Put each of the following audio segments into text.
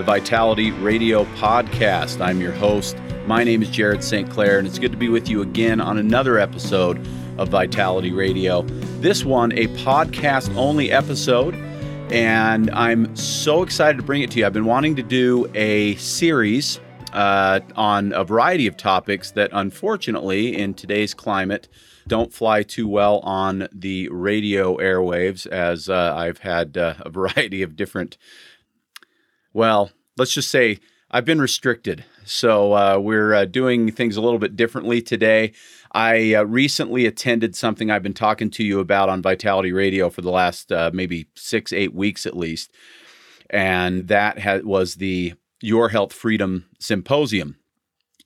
the Vitality Radio Podcast. I'm your host. My name is Jared St. Clair, and it's good to be with you again on another episode of Vitality Radio. This one, a podcast only episode, and I'm so excited to bring it to you. I've been wanting to do a series uh, on a variety of topics that, unfortunately, in today's climate, don't fly too well on the radio airwaves, as uh, I've had uh, a variety of different, well, let's just say I've been restricted. So uh, we're uh, doing things a little bit differently today. I uh, recently attended something I've been talking to you about on Vitality Radio for the last uh, maybe six, eight weeks at least. And that ha- was the Your Health Freedom Symposium.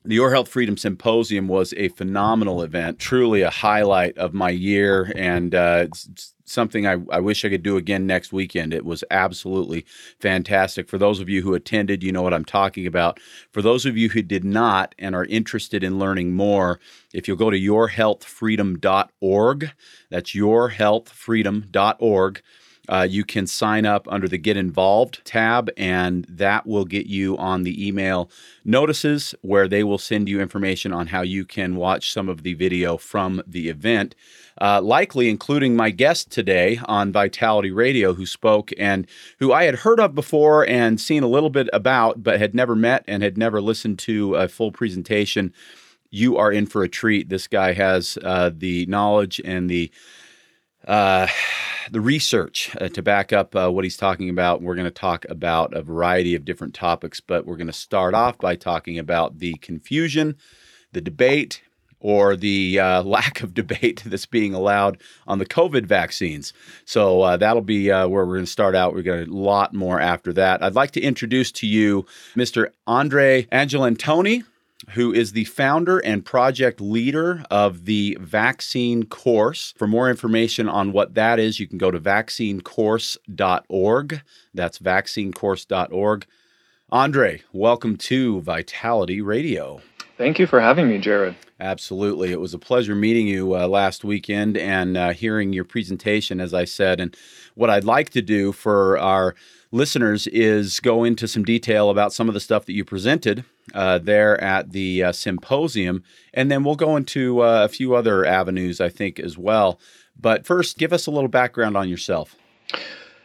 The Your Health Freedom Symposium was a phenomenal event, truly a highlight of my year, and uh, it's something I, I, wish I could do again next weekend. It was absolutely fantastic. For those of you who attended, you know what I'm talking about. For those of you who did not and are interested in learning more, if you'll go to yourhealthfreedom.org, that's yourhealthfreedom.org uh, you can sign up under the Get Involved tab, and that will get you on the email notices where they will send you information on how you can watch some of the video from the event. Uh, likely including my guest today on Vitality Radio, who spoke and who I had heard of before and seen a little bit about, but had never met and had never listened to a full presentation. You are in for a treat. This guy has uh, the knowledge and the uh, the research uh, to back up uh, what he's talking about. We're going to talk about a variety of different topics, but we're going to start off by talking about the confusion, the debate, or the uh, lack of debate that's being allowed on the COVID vaccines. So uh, that'll be uh, where we're going to start out. We've got a lot more after that. I'd like to introduce to you Mr. Andre Angelantoni who is the founder and project leader of the Vaccine Course. For more information on what that is, you can go to vaccinecourse.org. That's vaccinecourse.org. Andre, welcome to Vitality Radio. Thank you for having me, Jared. Absolutely. It was a pleasure meeting you uh, last weekend and uh, hearing your presentation, as I said. And what I'd like to do for our listeners is go into some detail about some of the stuff that you presented uh, there at the uh, symposium, and then we'll go into uh, a few other avenues, I think, as well. But first, give us a little background on yourself.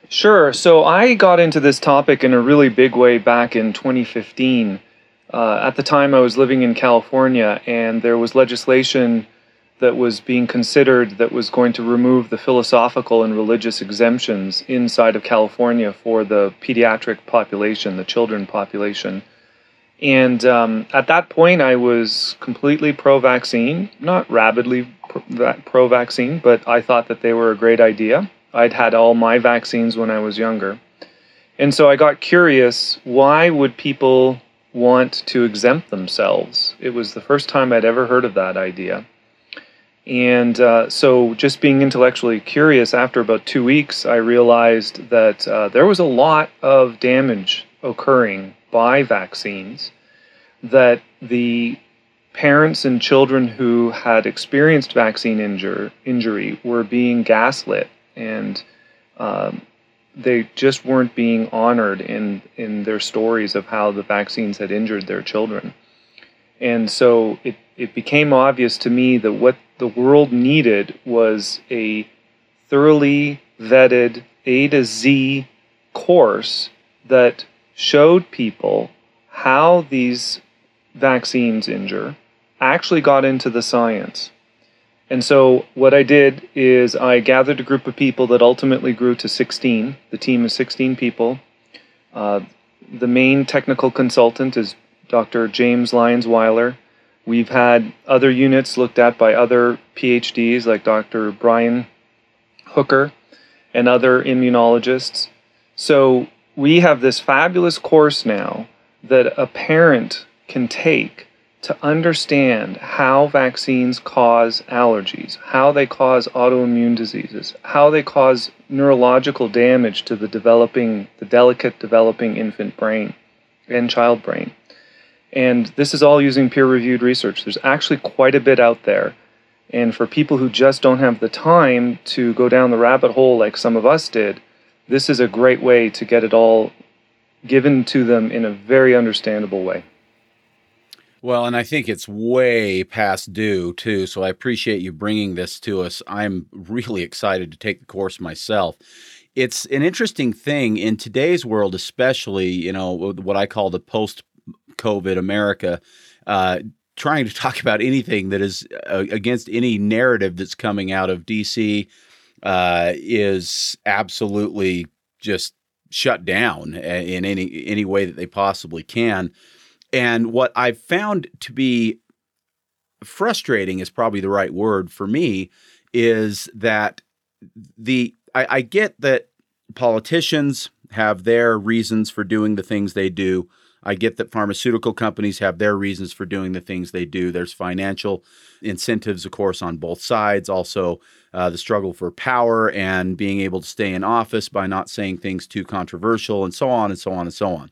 Sure. So I got into this topic in a really big way back in 2015. Uh, at the time, I was living in California, and there was legislation that was being considered that was going to remove the philosophical and religious exemptions inside of California for the pediatric population, the children population. And um, at that point, I was completely pro vaccine, not rabidly pro vaccine, but I thought that they were a great idea. I'd had all my vaccines when I was younger. And so I got curious why would people want to exempt themselves? It was the first time I'd ever heard of that idea. And uh, so, just being intellectually curious, after about two weeks, I realized that uh, there was a lot of damage occurring by vaccines, that the parents and children who had experienced vaccine injur- injury were being gaslit and um, they just weren't being honored in, in their stories of how the vaccines had injured their children. And so it, it became obvious to me that what the world needed was a thoroughly vetted A to Z course that showed people how these vaccines injure, actually got into the science. And so, what I did is I gathered a group of people that ultimately grew to 16. The team is 16 people. Uh, the main technical consultant is Dr. James Lyons Weiler. We've had other units looked at by other PhDs like Dr. Brian Hooker and other immunologists. So we have this fabulous course now that a parent can take to understand how vaccines cause allergies, how they cause autoimmune diseases, how they cause neurological damage to the developing, the delicate developing infant brain and child brain. And this is all using peer reviewed research. There's actually quite a bit out there. And for people who just don't have the time to go down the rabbit hole like some of us did, this is a great way to get it all given to them in a very understandable way. Well, and I think it's way past due too. So I appreciate you bringing this to us. I'm really excited to take the course myself. It's an interesting thing in today's world, especially, you know, what I call the post COVID America. Uh, trying to talk about anything that is uh, against any narrative that's coming out of DC uh, is absolutely just shut down in any any way that they possibly can. And what I've found to be frustrating is probably the right word for me is that the I, I get that politicians have their reasons for doing the things they do. I get that pharmaceutical companies have their reasons for doing the things they do. There's financial incentives, of course, on both sides. Also, uh, the struggle for power and being able to stay in office by not saying things too controversial, and so on and so on and so on.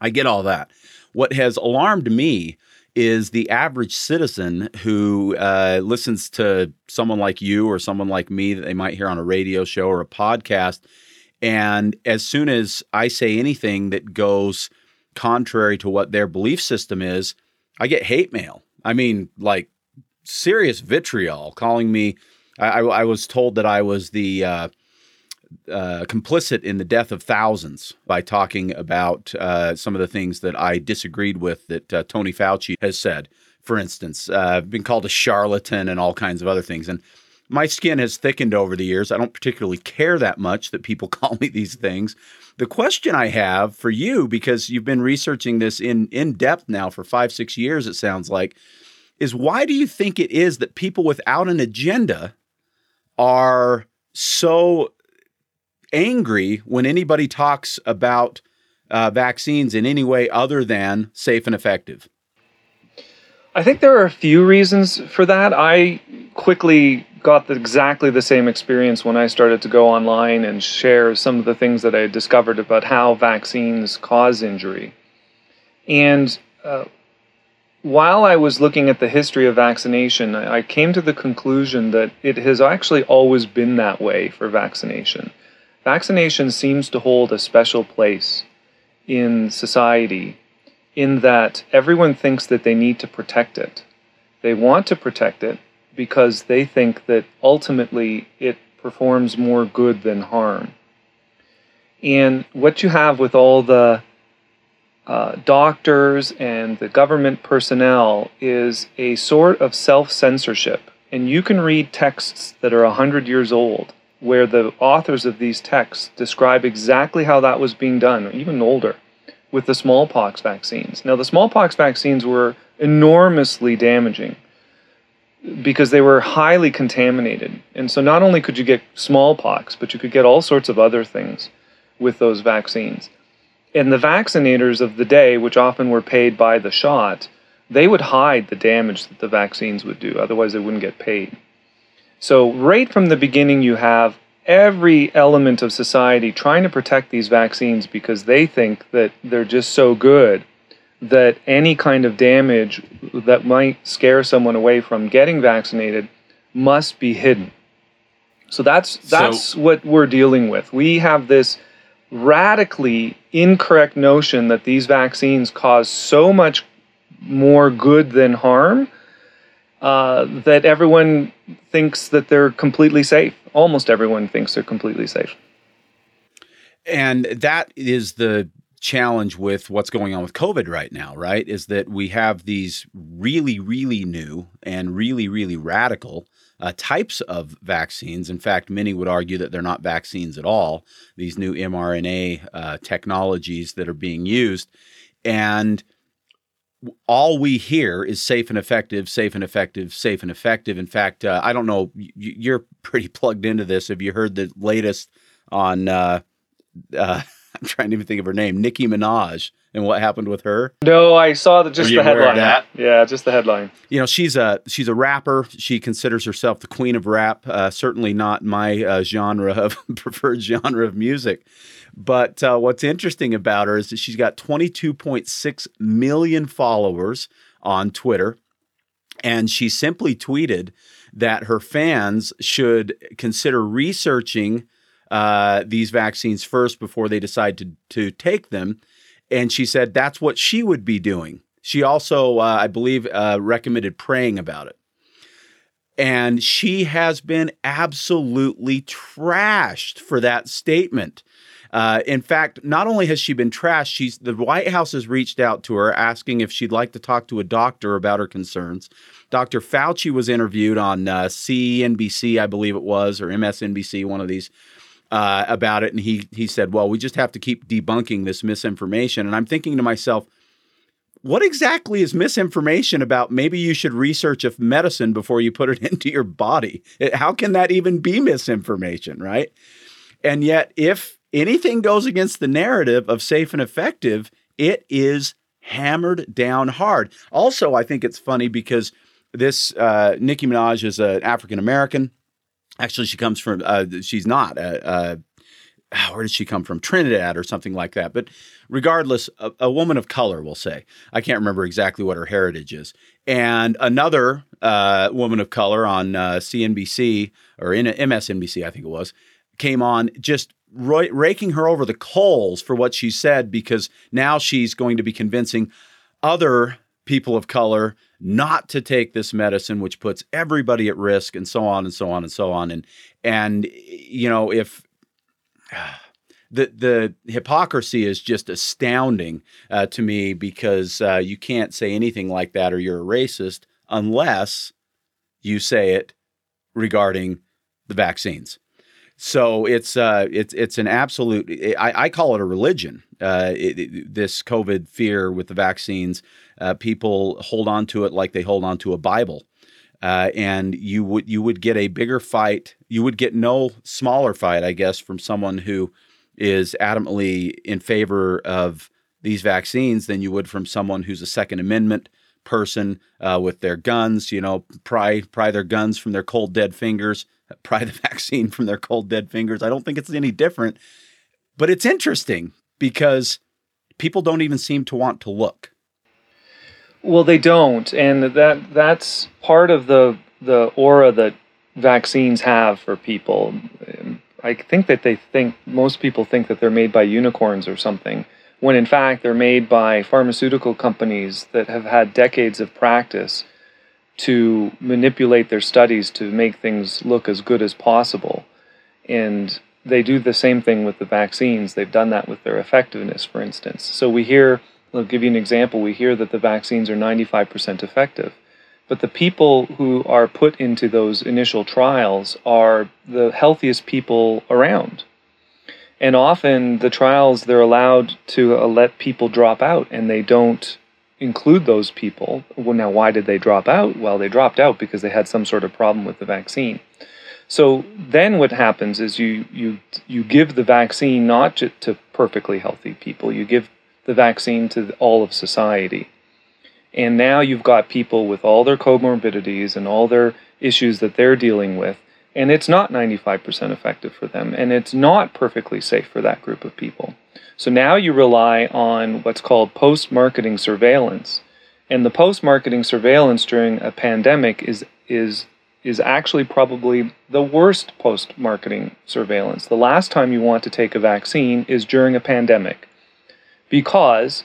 I get all that. What has alarmed me is the average citizen who uh, listens to someone like you or someone like me that they might hear on a radio show or a podcast. And as soon as I say anything that goes contrary to what their belief system is, I get hate mail. I mean, like serious vitriol calling me. I, I was told that I was the uh, uh, complicit in the death of thousands by talking about uh, some of the things that I disagreed with that uh, Tony Fauci has said. For instance, uh, I've been called a charlatan and all kinds of other things. And my skin has thickened over the years. I don't particularly care that much that people call me these things. The question I have for you, because you've been researching this in, in depth now for five, six years, it sounds like, is why do you think it is that people without an agenda are so angry when anybody talks about uh, vaccines in any way other than safe and effective? I think there are a few reasons for that. I quickly got the, exactly the same experience when I started to go online and share some of the things that I had discovered about how vaccines cause injury. And uh, while I was looking at the history of vaccination, I came to the conclusion that it has actually always been that way for vaccination. Vaccination seems to hold a special place in society in that everyone thinks that they need to protect it. They want to protect it because they think that ultimately it performs more good than harm. And what you have with all the uh, doctors and the government personnel is a sort of self censorship. And you can read texts that are 100 years old where the authors of these texts describe exactly how that was being done, even older, with the smallpox vaccines. Now, the smallpox vaccines were enormously damaging because they were highly contaminated. And so not only could you get smallpox, but you could get all sorts of other things with those vaccines. And the vaccinators of the day, which often were paid by the shot, they would hide the damage that the vaccines would do, otherwise, they wouldn't get paid. So, right from the beginning, you have every element of society trying to protect these vaccines because they think that they're just so good that any kind of damage that might scare someone away from getting vaccinated must be hidden. So that's that's so, what we're dealing with. We have this radically incorrect notion that these vaccines cause so much more good than harm uh, that everyone thinks that they're completely safe. Almost everyone thinks they're completely safe. And that is the challenge with what's going on with COVID right now, right? Is that we have these really, really new and really, really radical uh, types of vaccines. In fact, many would argue that they're not vaccines at all, these new mRNA uh, technologies that are being used. And all we hear is safe and effective, safe and effective, safe and effective. In fact, uh, I don't know, you're pretty plugged into this. Have you heard the latest on uh, uh, I'm trying to even think of her name, Nicki Minaj, and what happened with her. No, I saw the, just the headline. that? Yeah, just the headline. You know, she's a she's a rapper. She considers herself the queen of rap. Uh, certainly not my uh, genre of preferred genre of music. But uh, what's interesting about her is that she's got 22.6 million followers on Twitter, and she simply tweeted that her fans should consider researching uh, these vaccines first before they decide to to take them. And she said that's what she would be doing. She also, uh, I believe, uh, recommended praying about it. And she has been absolutely trashed for that statement. Uh, in fact, not only has she been trashed, she's the White House has reached out to her asking if she'd like to talk to a doctor about her concerns. Dr. Fauci was interviewed on uh, CNBC, I believe it was, or MSNBC, one of these, uh, about it, and he he said, "Well, we just have to keep debunking this misinformation." And I'm thinking to myself, what exactly is misinformation about? Maybe you should research a medicine before you put it into your body. How can that even be misinformation, right? And yet, if anything goes against the narrative of safe and effective, it is hammered down hard. Also, I think it's funny because this uh, Nicki Minaj is an African American. Actually, she comes from, uh, she's not. Uh, uh, where did she come from? Trinidad or something like that. But regardless, a, a woman of color, we'll say. I can't remember exactly what her heritage is. And another uh, woman of color on uh, CNBC or in MSNBC, I think it was, came on just ro- raking her over the coals for what she said because now she's going to be convincing other people of color not to take this medicine which puts everybody at risk and so on and so on and so on and and you know if the the hypocrisy is just astounding uh, to me because uh, you can't say anything like that or you're a racist unless you say it regarding the vaccines. So it's uh, it's it's an absolute. I, I call it a religion. Uh, it, it- this COVID fear with the vaccines, uh, people hold on to it like they hold on to a Bible, uh, and you would you would get a bigger fight. You would get no smaller fight, I guess, from someone who is adamantly in favor of these vaccines than you would from someone who's a Second Amendment person uh, with their guns. You know, pry pry their guns from their cold dead fingers, pry the vaccine from their cold dead fingers. I don't think it's any different, but it's interesting because people don't even seem to want to look. Well, they don't, and that that's part of the the aura that vaccines have for people. I think that they think most people think that they're made by unicorns or something, when in fact they're made by pharmaceutical companies that have had decades of practice to manipulate their studies to make things look as good as possible. And they do the same thing with the vaccines. They've done that with their effectiveness, for instance. So we hear, I'll give you an example. We hear that the vaccines are 95% effective. But the people who are put into those initial trials are the healthiest people around. And often the trials, they're allowed to uh, let people drop out and they don't include those people. Well, now, why did they drop out? Well, they dropped out because they had some sort of problem with the vaccine. So then what happens is you you you give the vaccine not ju- to perfectly healthy people. You give the vaccine to all of society. And now you've got people with all their comorbidities and all their issues that they're dealing with and it's not 95% effective for them and it's not perfectly safe for that group of people. So now you rely on what's called post-marketing surveillance. And the post-marketing surveillance during a pandemic is is is actually probably the worst post marketing surveillance. The last time you want to take a vaccine is during a pandemic because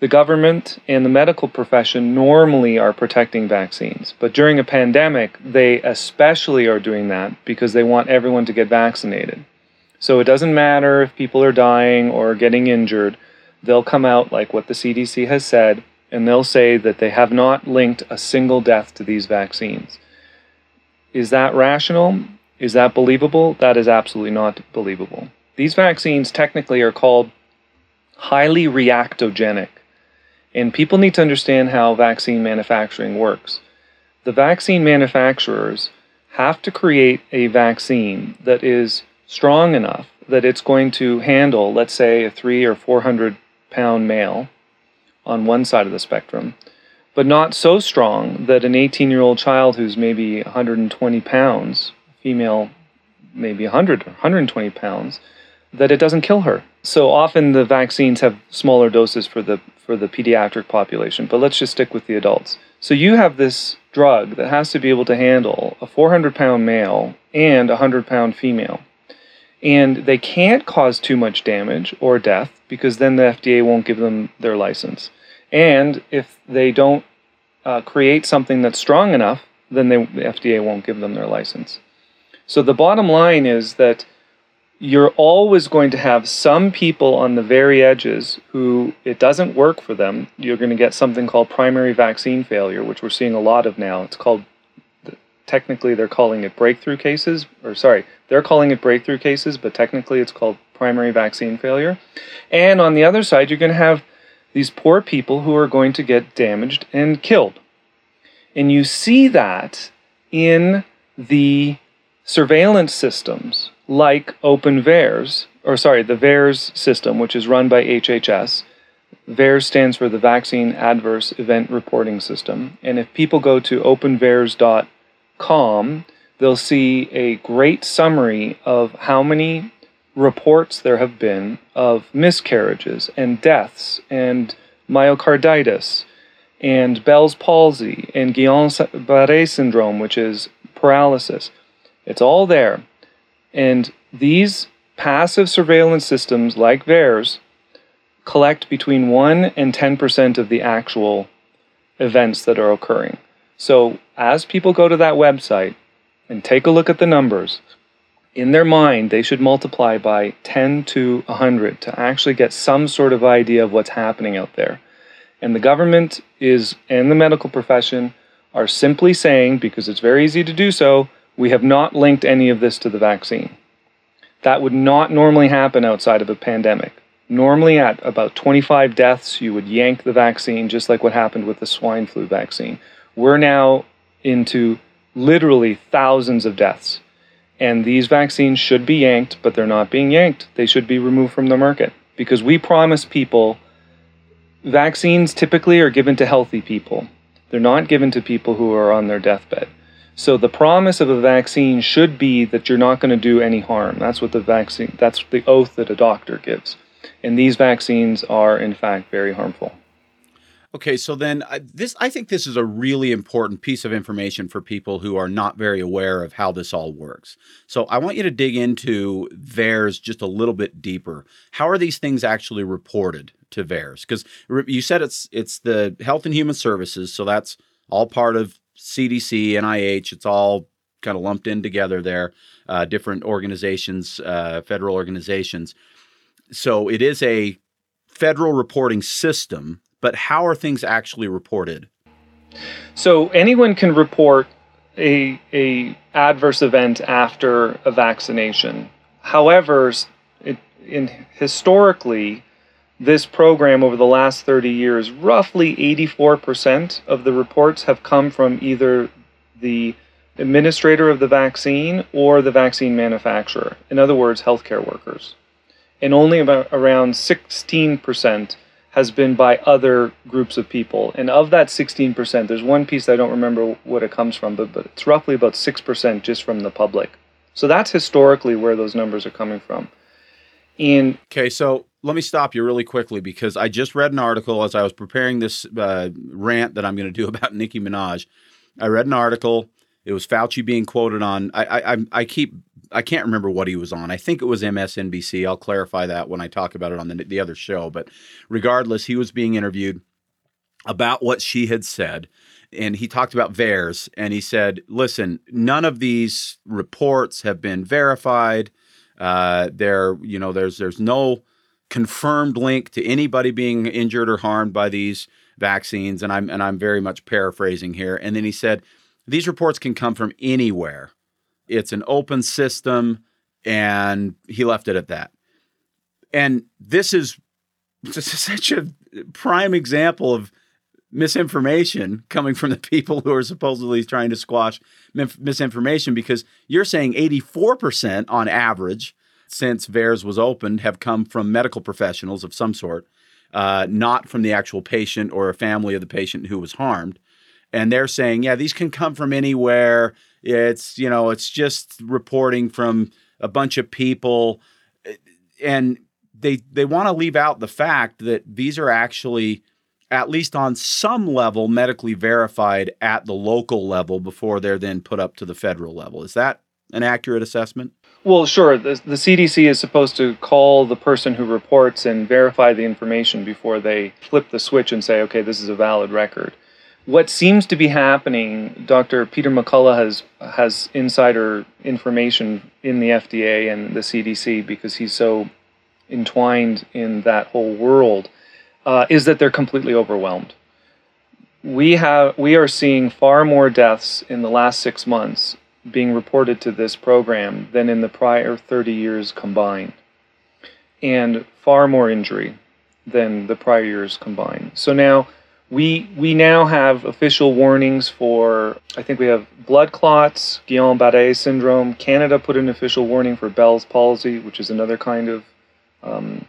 the government and the medical profession normally are protecting vaccines. But during a pandemic, they especially are doing that because they want everyone to get vaccinated. So it doesn't matter if people are dying or getting injured, they'll come out like what the CDC has said, and they'll say that they have not linked a single death to these vaccines. Is that rational? Is that believable? That is absolutely not believable. These vaccines technically are called highly reactogenic, and people need to understand how vaccine manufacturing works. The vaccine manufacturers have to create a vaccine that is strong enough that it's going to handle, let's say, a three or 400 pound male on one side of the spectrum, but not so strong that an 18 year old child who's maybe 120 pounds, female maybe 100 or 120 pounds, that it doesn't kill her. So often the vaccines have smaller doses for the for the pediatric population, but let's just stick with the adults. So you have this drug that has to be able to handle a 400 pound male and a 100 pound female. And they can't cause too much damage or death because then the FDA won't give them their license. And if they don't uh, create something that's strong enough, then they, the FDA won't give them their license. So the bottom line is that you're always going to have some people on the very edges who it doesn't work for them. You're going to get something called primary vaccine failure, which we're seeing a lot of now. It's called, technically, they're calling it breakthrough cases, or sorry, they're calling it breakthrough cases, but technically it's called primary vaccine failure. And on the other side, you're going to have these poor people who are going to get damaged and killed. And you see that in the surveillance systems like Open VAERS, or sorry, the VAERS system, which is run by HHS. VAERS stands for the Vaccine Adverse Event Reporting System. And if people go to openvaers.com, they'll see a great summary of how many reports there have been of miscarriages and deaths and myocarditis and Bell's palsy and Guillain-Barré syndrome, which is paralysis. It's all there. And these passive surveillance systems, like VAERS, collect between 1 and 10% of the actual events that are occurring. So, as people go to that website and take a look at the numbers, in their mind, they should multiply by 10 to 100 to actually get some sort of idea of what's happening out there. And the government is, and the medical profession, are simply saying, because it's very easy to do so, we have not linked any of this to the vaccine. That would not normally happen outside of a pandemic. Normally, at about 25 deaths, you would yank the vaccine, just like what happened with the swine flu vaccine. We're now into literally thousands of deaths. And these vaccines should be yanked, but they're not being yanked. They should be removed from the market because we promise people vaccines typically are given to healthy people. They're not given to people who are on their deathbed. So the promise of a vaccine should be that you're not going to do any harm. That's what the vaccine that's the oath that a doctor gives. And these vaccines are in fact very harmful. Okay, so then uh, this I think this is a really important piece of information for people who are not very aware of how this all works. So I want you to dig into VAERS just a little bit deeper. How are these things actually reported to VAERS? Because you said it's it's the Health and Human Services, so that's all part of CDC, NIH, it's all kind of lumped in together there, uh, different organizations, uh, federal organizations. So it is a federal reporting system, but how are things actually reported? So anyone can report a, a adverse event after a vaccination. However, it, in historically, this program over the last 30 years, roughly 84% of the reports have come from either the administrator of the vaccine or the vaccine manufacturer. In other words, healthcare workers. And only about around 16% has been by other groups of people. And of that 16%, there's one piece I don't remember what it comes from, but, but it's roughly about 6% just from the public. So that's historically where those numbers are coming from. And okay, so let me stop you really quickly because I just read an article as I was preparing this uh, rant that I'm going to do about Nicki Minaj. I read an article. It was Fauci being quoted on. I, I I keep I can't remember what he was on. I think it was MSNBC. I'll clarify that when I talk about it on the the other show. But regardless, he was being interviewed about what she had said, and he talked about VAERS, and he said, "Listen, none of these reports have been verified. Uh, there, you know, there's there's no." confirmed link to anybody being injured or harmed by these vaccines and I'm and I'm very much paraphrasing here and then he said these reports can come from anywhere it's an open system and he left it at that and this is such a prime example of misinformation coming from the people who are supposedly trying to squash misinformation because you're saying 84% on average since VAERS was opened have come from medical professionals of some sort, uh, not from the actual patient or a family of the patient who was harmed. And they're saying, yeah, these can come from anywhere. It's, you know, it's just reporting from a bunch of people. And they they want to leave out the fact that these are actually at least on some level medically verified at the local level before they're then put up to the federal level. Is that an accurate assessment? Well, sure. The, the CDC is supposed to call the person who reports and verify the information before they flip the switch and say, okay, this is a valid record. What seems to be happening, Dr. Peter McCullough has has insider information in the FDA and the CDC because he's so entwined in that whole world, uh, is that they're completely overwhelmed. We have we are seeing far more deaths in the last six months being reported to this program than in the prior 30 years combined, and far more injury than the prior years combined. So now we we now have official warnings for I think we have blood clots, Guillain-Barré syndrome. Canada put an official warning for Bell's palsy, which is another kind of um,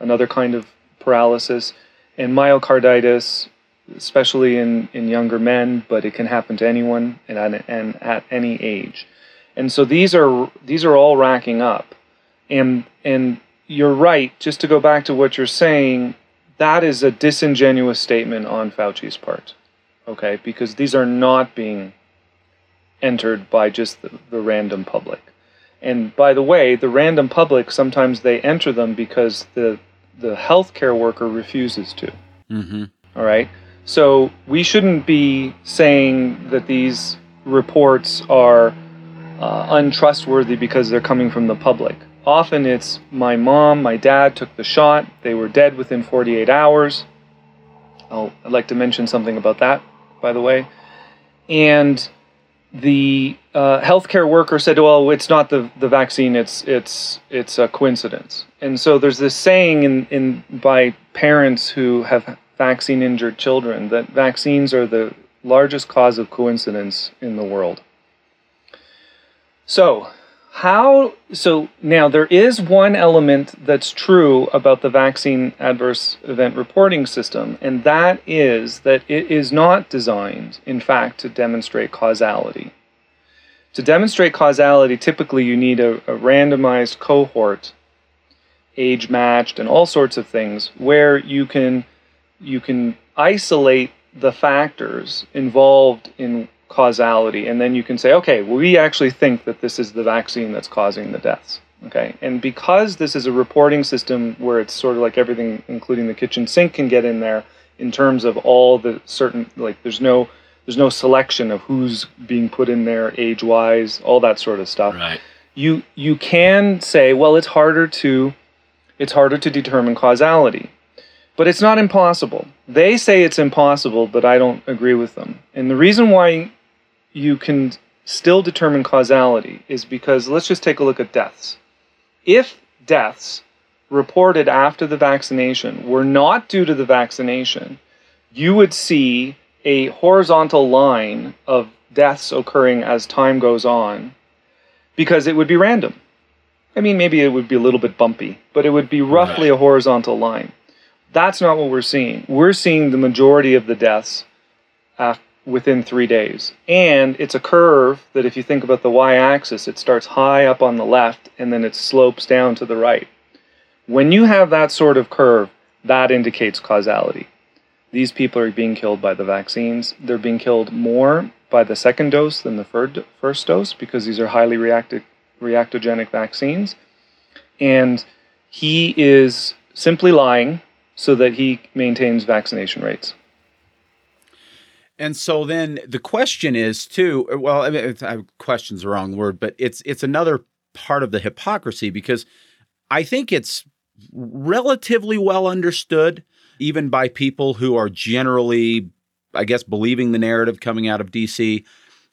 another kind of paralysis, and myocarditis, especially in, in younger men, but it can happen to anyone and at, and at any age. And so these are these are all racking up. And and you're right, just to go back to what you're saying, that is a disingenuous statement on Fauci's part. Okay? Because these are not being entered by just the, the random public. And by the way, the random public sometimes they enter them because the the healthcare worker refuses to. Mm-hmm. All right. So we shouldn't be saying that these reports are uh, untrustworthy because they're coming from the public. Often it's my mom, my dad took the shot, they were dead within 48 hours. I'll, I'd like to mention something about that, by the way. And the uh, healthcare worker said, "Well, it's not the, the vaccine; it's it's it's a coincidence." And so there's this saying in, in by parents who have vaccine injured children that vaccines are the largest cause of coincidence in the world. So, how so now there is one element that's true about the vaccine adverse event reporting system and that is that it is not designed in fact to demonstrate causality. To demonstrate causality typically you need a, a randomized cohort age matched and all sorts of things where you can you can isolate the factors involved in causality. And then you can say okay well, we actually think that this is the vaccine that's causing the deaths okay? And because this is a reporting system where it's sort of like everything including the kitchen sink can get in there in terms of all the certain like there's no there's no selection of who's being put in there age wise all that sort of stuff. Right. You you can say well it's harder to it's harder to determine causality. But it's not impossible. They say it's impossible, but I don't agree with them. And the reason why you can still determine causality is because let's just take a look at deaths. If deaths reported after the vaccination were not due to the vaccination, you would see a horizontal line of deaths occurring as time goes on because it would be random. I mean, maybe it would be a little bit bumpy, but it would be roughly a horizontal line. That's not what we're seeing. We're seeing the majority of the deaths uh, within three days. And it's a curve that, if you think about the y axis, it starts high up on the left and then it slopes down to the right. When you have that sort of curve, that indicates causality. These people are being killed by the vaccines. They're being killed more by the second dose than the first dose because these are highly reactive, reactogenic vaccines. And he is simply lying so that he maintains vaccination rates. And so then the question is too. Well, I mean, question's the wrong word, but it's it's another part of the hypocrisy because I think it's relatively well understood, even by people who are generally, I guess, believing the narrative coming out of DC,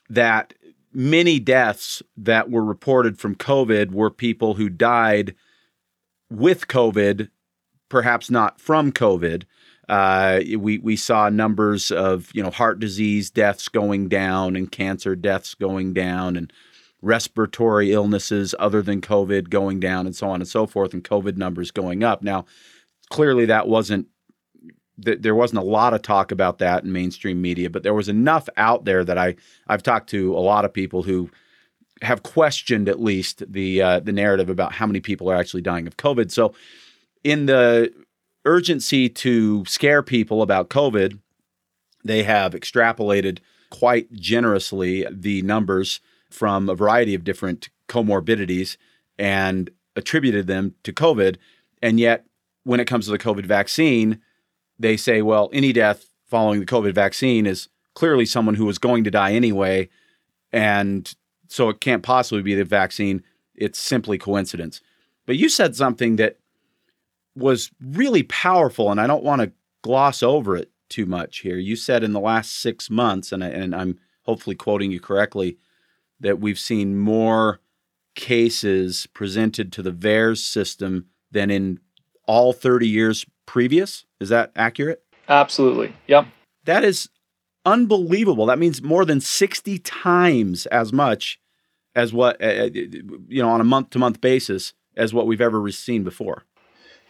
that many deaths that were reported from COVID were people who died with COVID perhaps not from COVID. Uh, we we saw numbers of you know heart disease deaths going down and cancer deaths going down and respiratory illnesses other than COVID going down and so on and so forth, and COVID numbers going up. Now, clearly that wasn't th- there wasn't a lot of talk about that in mainstream media, but there was enough out there that I I've talked to a lot of people who have questioned at least the uh, the narrative about how many people are actually dying of COVID. So, in the urgency to scare people about COVID, they have extrapolated quite generously the numbers from a variety of different comorbidities and attributed them to COVID. And yet, when it comes to the COVID vaccine, they say, well, any death following the COVID vaccine is clearly someone who was going to die anyway. And so it can't possibly be the vaccine. It's simply coincidence. But you said something that was really powerful, and I don't want to gloss over it too much here. You said in the last six months, and, I, and I'm hopefully quoting you correctly, that we've seen more cases presented to the VAERS system than in all 30 years previous. Is that accurate? Absolutely. Yep. That is unbelievable. That means more than 60 times as much as what, uh, uh you know, on a month to month basis as what we've ever seen before.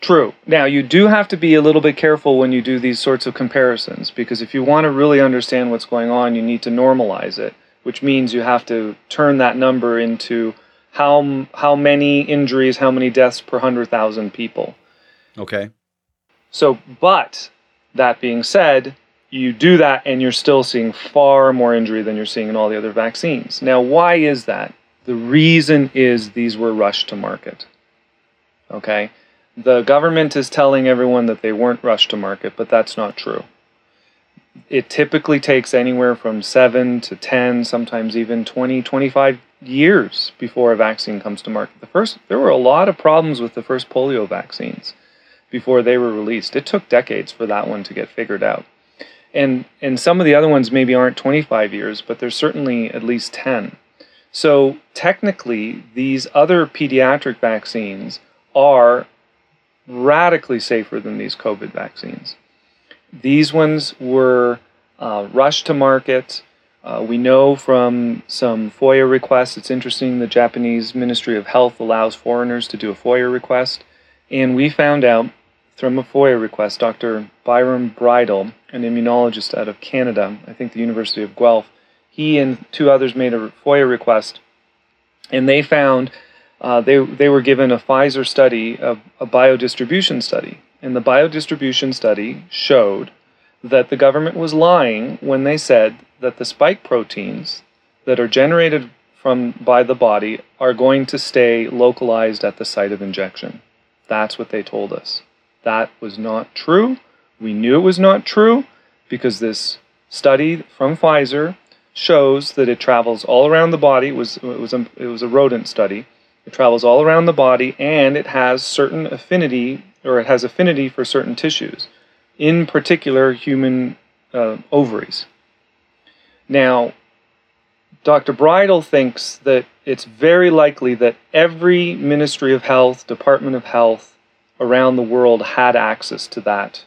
True. Now, you do have to be a little bit careful when you do these sorts of comparisons because if you want to really understand what's going on, you need to normalize it, which means you have to turn that number into how, how many injuries, how many deaths per 100,000 people. Okay. So, but that being said, you do that and you're still seeing far more injury than you're seeing in all the other vaccines. Now, why is that? The reason is these were rushed to market. Okay? The government is telling everyone that they weren't rushed to market, but that's not true. It typically takes anywhere from 7 to 10, sometimes even 20, 25 years before a vaccine comes to market. The first there were a lot of problems with the first polio vaccines before they were released. It took decades for that one to get figured out. And and some of the other ones maybe aren't 25 years, but there's certainly at least 10. So technically, these other pediatric vaccines are radically safer than these COVID vaccines. These ones were uh, rushed to market. Uh, we know from some FOIA requests, it's interesting, the Japanese Ministry of Health allows foreigners to do a FOIA request. And we found out from a FOIA request, Dr. Byram Bridle, an immunologist out of Canada, I think the University of Guelph, he and two others made a FOIA request, and they found uh, they, they were given a Pfizer study, a, a biodistribution study. And the biodistribution study showed that the government was lying when they said that the spike proteins that are generated from by the body are going to stay localized at the site of injection. That's what they told us. That was not true. We knew it was not true because this study from Pfizer shows that it travels all around the body. It was, it was, a, it was a rodent study. It travels all around the body and it has certain affinity, or it has affinity for certain tissues, in particular human uh, ovaries. Now, Dr. Bridle thinks that it's very likely that every Ministry of Health, Department of Health, around the world had access to that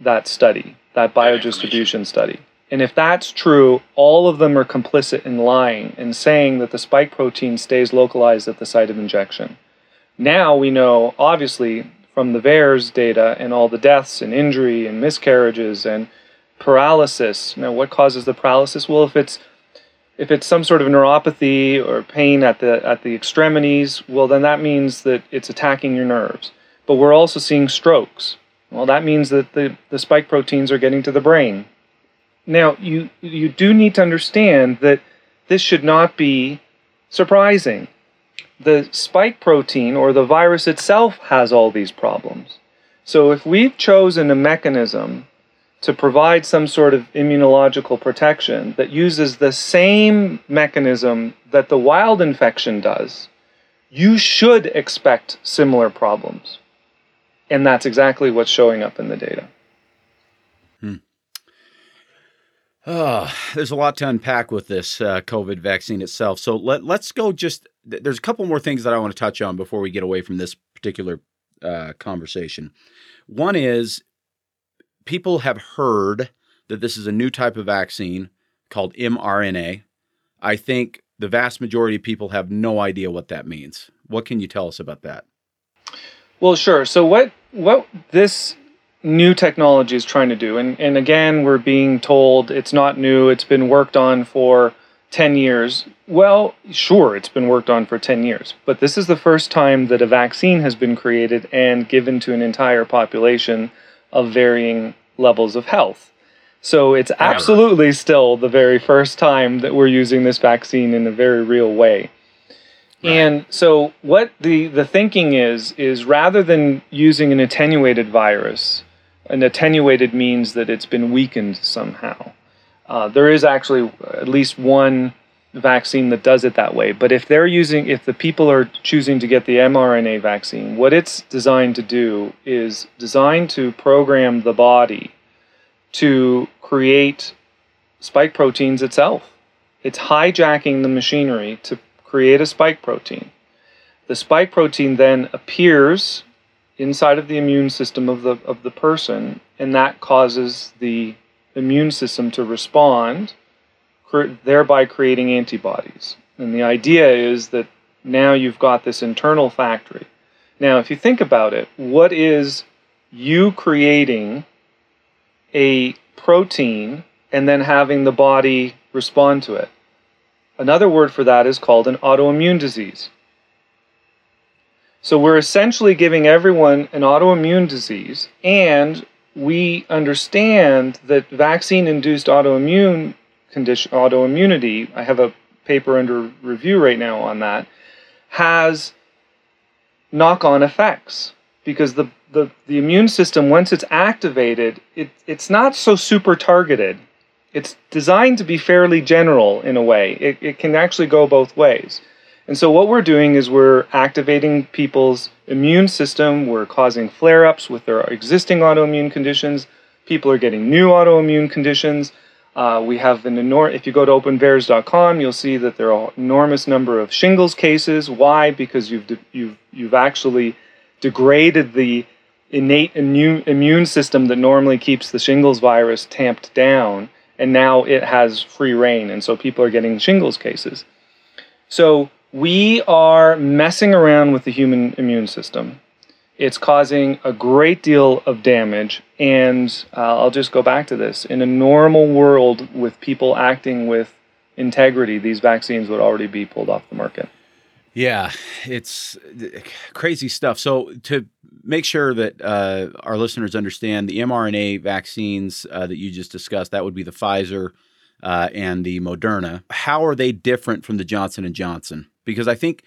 that study, that biodistribution study. And if that's true, all of them are complicit in lying and saying that the spike protein stays localized at the site of injection. Now we know, obviously, from the VAERS data and all the deaths and injury and miscarriages and paralysis. Now, what causes the paralysis? Well, if it's if it's some sort of neuropathy or pain at the at the extremities, well then that means that it's attacking your nerves. But we're also seeing strokes. Well, that means that the, the spike proteins are getting to the brain. Now, you you do need to understand that this should not be surprising. The spike protein or the virus itself has all these problems. So if we've chosen a mechanism to provide some sort of immunological protection that uses the same mechanism that the wild infection does, you should expect similar problems. And that's exactly what's showing up in the data. Hmm. Oh, there's a lot to unpack with this uh, COVID vaccine itself. So let, let's go just, there's a couple more things that I want to touch on before we get away from this particular uh, conversation. One is people have heard that this is a new type of vaccine called mRNA. I think the vast majority of people have no idea what that means. What can you tell us about that? Well, sure. So what what this new technology is trying to do, and, and again, we're being told it's not new, it's been worked on for 10 years. Well, sure, it's been worked on for 10 years, but this is the first time that a vaccine has been created and given to an entire population of varying levels of health. So it's absolutely still the very first time that we're using this vaccine in a very real way. Right. And so what the, the thinking is is rather than using an attenuated virus, an attenuated means that it's been weakened somehow. Uh, there is actually at least one vaccine that does it that way. But if they're using, if the people are choosing to get the mRNA vaccine, what it's designed to do is designed to program the body to create spike proteins itself. It's hijacking the machinery to create a spike protein. The spike protein then appears inside of the immune system of the of the person, and that causes the immune system to respond, thereby creating antibodies. And the idea is that now you've got this internal factory. Now, if you think about it, what is you creating a protein and then having the body respond to it? Another word for that is called an autoimmune disease. So we're essentially giving everyone an autoimmune disease, and we understand that vaccine-induced autoimmune condition, autoimmunity. I have a paper under review right now on that. Has knock-on effects because the, the, the immune system, once it's activated, it, it's not so super targeted. It's designed to be fairly general in a way. It, it can actually go both ways. And so what we're doing is we're activating people's immune system. We're causing flare-ups with their existing autoimmune conditions. People are getting new autoimmune conditions. Uh, we have an enormous, if you go to openvaers.com, you'll see that there are an enormous number of shingles cases. Why? Because you've, de- you've, you've actually degraded the innate immune, immune system that normally keeps the shingles virus tamped down, and now it has free rein, and so people are getting shingles cases. So we are messing around with the human immune system. It's causing a great deal of damage. And uh, I'll just go back to this. In a normal world with people acting with integrity, these vaccines would already be pulled off the market. Yeah, it's crazy stuff. So, to make sure that uh, our listeners understand the mRNA vaccines uh, that you just discussed, that would be the Pfizer uh, and the Moderna. How are they different from the Johnson and Johnson? Because I think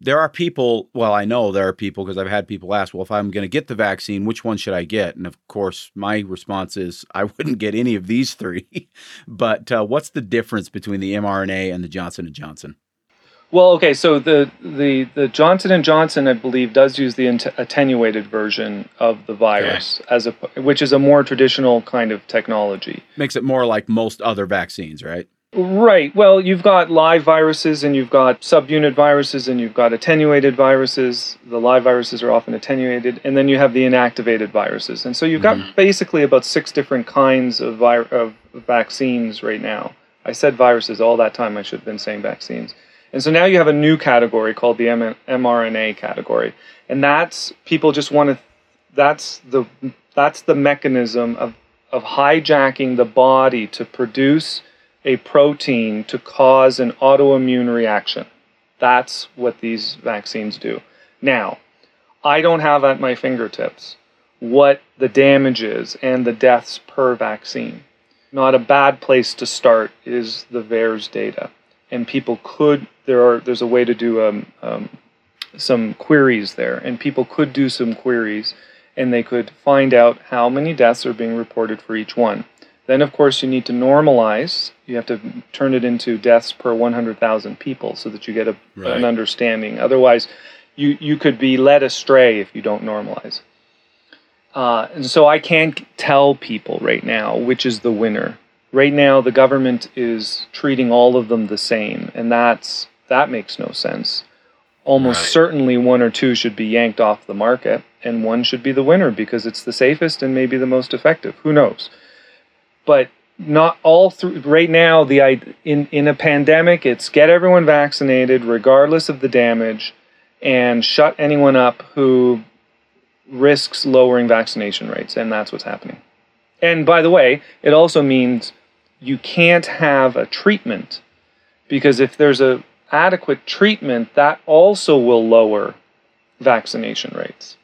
there are people, well, I know there are people because I've had people ask, well, if I'm going to get the vaccine, which one should I get? And of course, my response is I wouldn't get any of these three. but uh, what's the difference between the mRNA and the Johnson and Johnson? Well, okay, so the the the Johnson and Johnson, I believe, does use the attenuated version of the virus okay. as a which is a more traditional kind of technology. Makes it more like most other vaccines, right? Right. Well, you've got live viruses and you've got subunit viruses and you've got attenuated viruses. The live viruses are often attenuated, and then you have the inactivated viruses. And so you've got mm-hmm. basically about six different kinds of, vi- of vaccines right now. I said viruses all that time. I should have been saying vaccines. And so now you have a new category called the M- mRNA category, and that's people just want to. That's the that's the mechanism of of hijacking the body to produce a protein to cause an autoimmune reaction. That's what these vaccines do. Now, I don't have at my fingertips what the damage is and the deaths per vaccine. Not a bad place to start is the VAERS data. And people could, there are, there's a way to do um, um, some queries there, and people could do some queries and they could find out how many deaths are being reported for each one. Then, of course, you need to normalize. You have to turn it into deaths per 100,000 people so that you get a, right. an understanding. Otherwise, you, you could be led astray if you don't normalize. Uh, and so I can't tell people right now which is the winner. Right now, the government is treating all of them the same, and that's that makes no sense. Almost right. certainly, one or two should be yanked off the market, and one should be the winner because it's the safest and maybe the most effective. Who knows? But not all through right now the in in a pandemic it's get everyone vaccinated regardless of the damage and shut anyone up who risks lowering vaccination rates and that's what's happening. And by the way it also means you can't have a treatment because if there's a adequate treatment that also will lower vaccination rates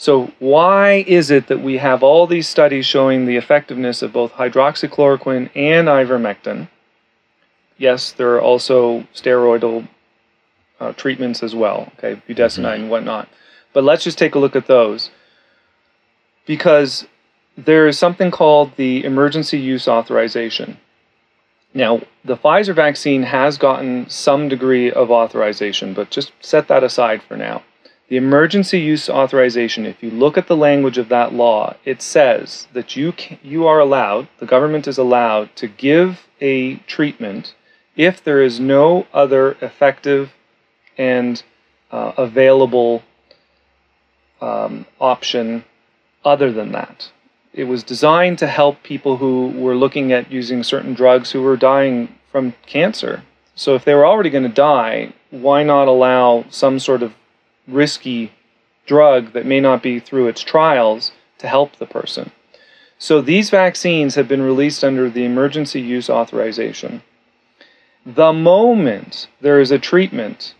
so, why is it that we have all these studies showing the effectiveness of both hydroxychloroquine and ivermectin? Yes, there are also steroidal uh, treatments as well, okay, budesonide mm-hmm. and whatnot. But let's just take a look at those. Because there is something called the emergency use authorization. Now, the Pfizer vaccine has gotten some degree of authorization, but just set that aside for now. The emergency use authorization, if you look at the language of that law, it says that you, can, you are allowed, the government is allowed to give a treatment if there is no other effective and uh, available um, option other than that. It was designed to help people who were looking at using certain drugs who were dying from cancer. So if they were already going to die, why not allow some sort of risky drug that may not be through its trials to help the person. So these vaccines have been released under the emergency use authorization. The moment there is a treatment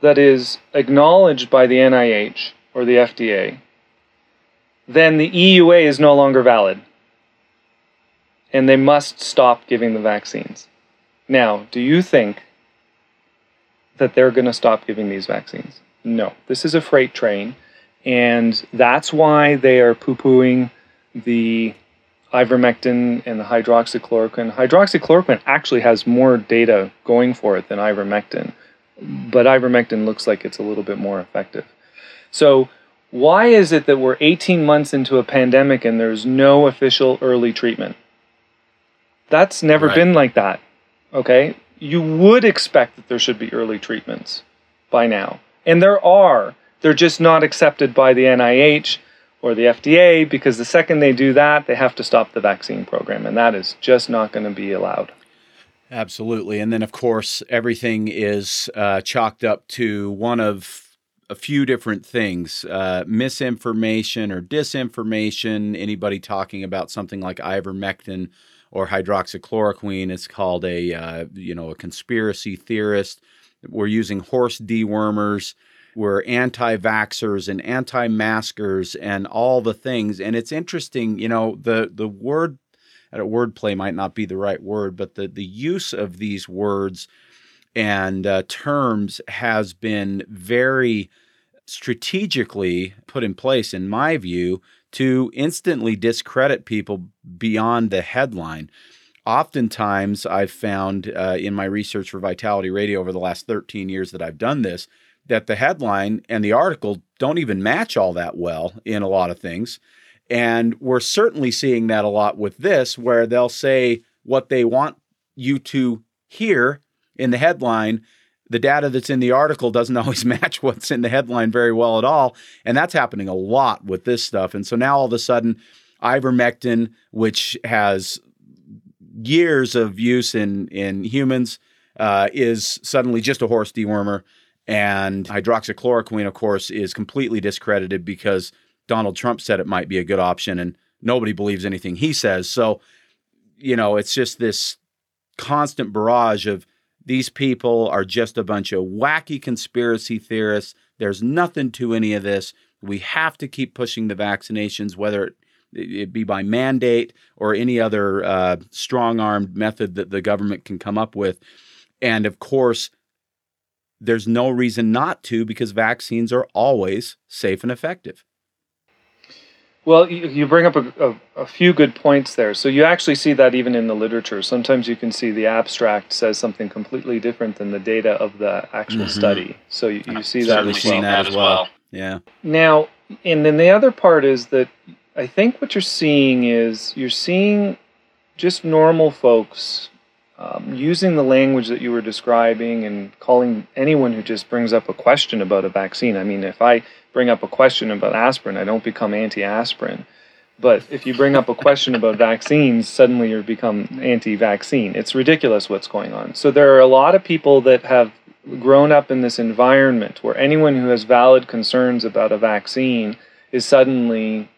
that is acknowledged by the NIH or the FDA, then the EUA is no longer valid. And they must stop giving the vaccines. Now, do you think that they're going to stop giving these vaccines? No, this is a freight train, and that's why they are poo pooing the ivermectin and the hydroxychloroquine. Hydroxychloroquine actually has more data going for it than ivermectin, but ivermectin looks like it's a little bit more effective. So, why is it that we're 18 months into a pandemic and there's no official early treatment? That's never right. been like that. Okay? You would expect that there should be early treatments by now. And there are. They're just not accepted by the NIH or the FDA because the second they do that, they have to stop the vaccine program. And that is just not going to be allowed. Absolutely. And then, of course, everything is uh, chalked up to one of a few different things uh, misinformation or disinformation. Anybody talking about something like ivermectin or hydroxychloroquine is called a, uh, you know, a conspiracy theorist. We're using horse dewormers. We're anti vaxxers and anti maskers and all the things. And it's interesting, you know, the, the word, a wordplay might not be the right word, but the, the use of these words and uh, terms has been very strategically put in place, in my view, to instantly discredit people beyond the headline oftentimes I've found uh, in my research for Vitality Radio over the last 13 years that I've done this, that the headline and the article don't even match all that well in a lot of things. And we're certainly seeing that a lot with this, where they'll say what they want you to hear in the headline. The data that's in the article doesn't always match what's in the headline very well at all. And that's happening a lot with this stuff. And so now all of a sudden, ivermectin, which has years of use in in humans uh, is suddenly just a horse dewormer. And hydroxychloroquine, of course, is completely discredited because Donald Trump said it might be a good option, and nobody believes anything he says. So, you know, it's just this constant barrage of these people are just a bunch of wacky conspiracy theorists. There's nothing to any of this. We have to keep pushing the vaccinations, whether it it be by mandate or any other uh, strong armed method that the government can come up with. And of course, there's no reason not to because vaccines are always safe and effective. Well, you, bring up a, a, a, few good points there. So you actually see that even in the literature. Sometimes you can see the abstract says something completely different than the data of the actual mm-hmm. study. So you, you see that as well. that as well. Yeah. Now, and then the other part is that I think what you're seeing is you're seeing just normal folks um, using the language that you were describing and calling anyone who just brings up a question about a vaccine. I mean, if I bring up a question about aspirin, I don't become anti aspirin. But if you bring up a question about vaccines, suddenly you become anti vaccine. It's ridiculous what's going on. So there are a lot of people that have grown up in this environment where anyone who has valid concerns about a vaccine is suddenly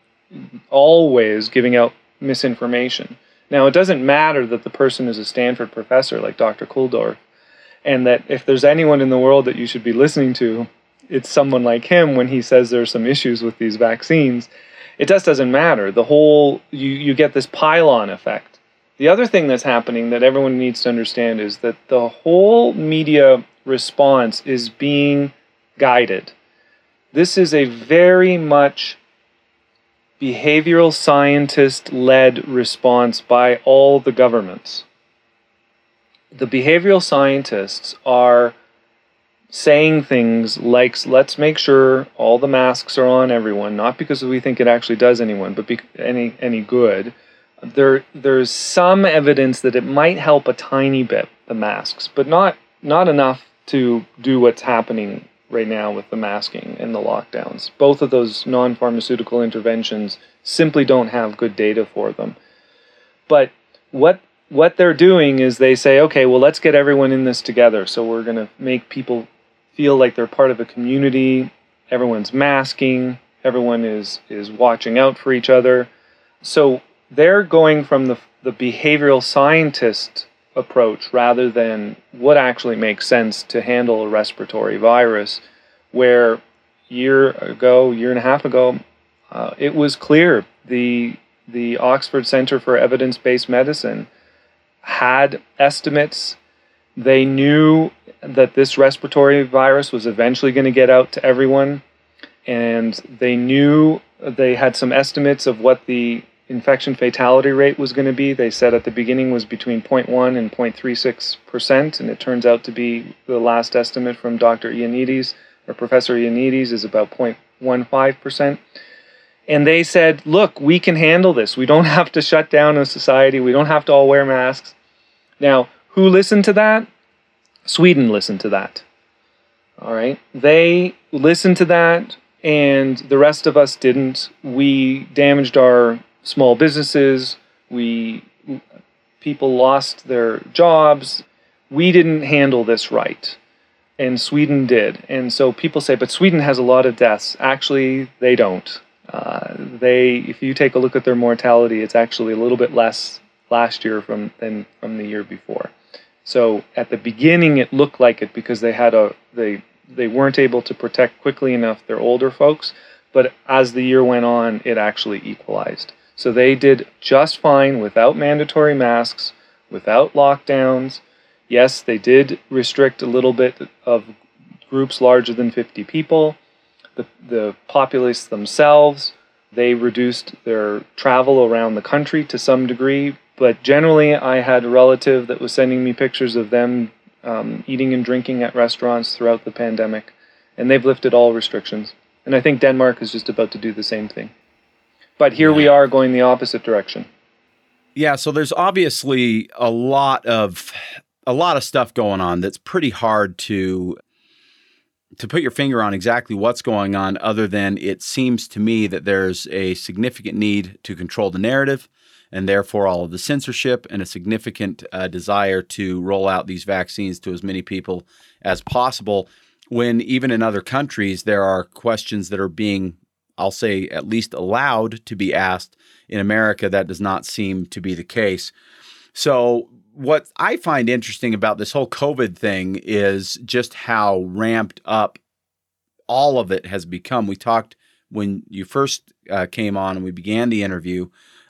always giving out misinformation. Now, it doesn't matter that the person is a Stanford professor like Dr. Kulldorff, and that if there's anyone in the world that you should be listening to, it's someone like him when he says there are some issues with these vaccines it just doesn't matter. The whole you you get this pylon effect. The other thing that's happening that everyone needs to understand is that the whole media response is being guided. This is a very much behavioral scientist led response by all the governments. The behavioral scientists are saying things like let's make sure all the masks are on everyone not because we think it actually does anyone but any any good there there's some evidence that it might help a tiny bit the masks but not not enough to do what's happening right now with the masking and the lockdowns both of those non-pharmaceutical interventions simply don't have good data for them but what what they're doing is they say okay well let's get everyone in this together so we're going to make people feel like they're part of a community. Everyone's masking. Everyone is is watching out for each other. So they're going from the the behavioral scientist approach rather than what actually makes sense to handle a respiratory virus. Where year ago, year and a half ago, uh, it was clear the the Oxford Center for Evidence Based Medicine had estimates. They knew that this respiratory virus was eventually going to get out to everyone, and they knew they had some estimates of what the infection fatality rate was going to be. They said at the beginning was between 0.1 and 0.36 percent, and it turns out to be the last estimate from Dr. Ioannidis or Professor Ioannidis is about 0.15 percent. And they said, look, we can handle this. We don't have to shut down a society. We don't have to all wear masks. Now, who listened to that? Sweden listened to that. All right. They listened to that, and the rest of us didn't. We damaged our small businesses. We people lost their jobs. We didn't handle this right. And Sweden did. And so people say, but Sweden has a lot of deaths. Actually, they don't. Uh, they, if you take a look at their mortality, it's actually a little bit less last year from than from the year before. So at the beginning, it looked like it because they had a they they weren't able to protect quickly enough their older folks. But as the year went on, it actually equalized. So they did just fine without mandatory masks, without lockdowns. Yes, they did restrict a little bit of groups larger than 50 people. The, the populace themselves, they reduced their travel around the country to some degree, but generally, I had a relative that was sending me pictures of them um, eating and drinking at restaurants throughout the pandemic, and they've lifted all restrictions. And I think Denmark is just about to do the same thing. But here we are going the opposite direction. Yeah, so there's obviously a lot of a lot of stuff going on that's pretty hard to to put your finger on exactly what's going on other than it seems to me that there's a significant need to control the narrative and therefore all of the censorship and a significant uh, desire to roll out these vaccines to as many people as possible. When even in other countries, there are questions that are being, I'll say, at least allowed to be asked. In America, that does not seem to be the case. So, what I find interesting about this whole COVID thing is just how ramped up all of it has become. We talked when you first uh, came on and we began the interview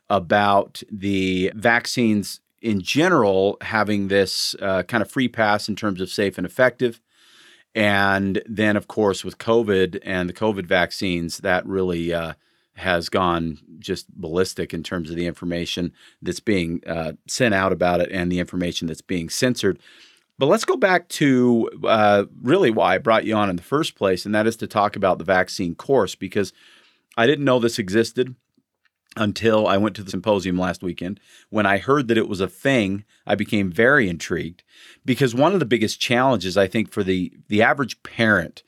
about the vaccines in general having this uh, kind of free pass in terms of safe and effective. And then, of course, with COVID and the COVID vaccines, that really uh, has gone just ballistic in terms of the information that's being uh, sent out about it and the information that's being censored. But let's go back to uh, really why I brought you on in the first place, and that is to talk about the vaccine course because I didn't know this existed until I went to the symposium last weekend. When I heard that it was a thing, I became very intrigued because one of the biggest challenges I think for the the average parent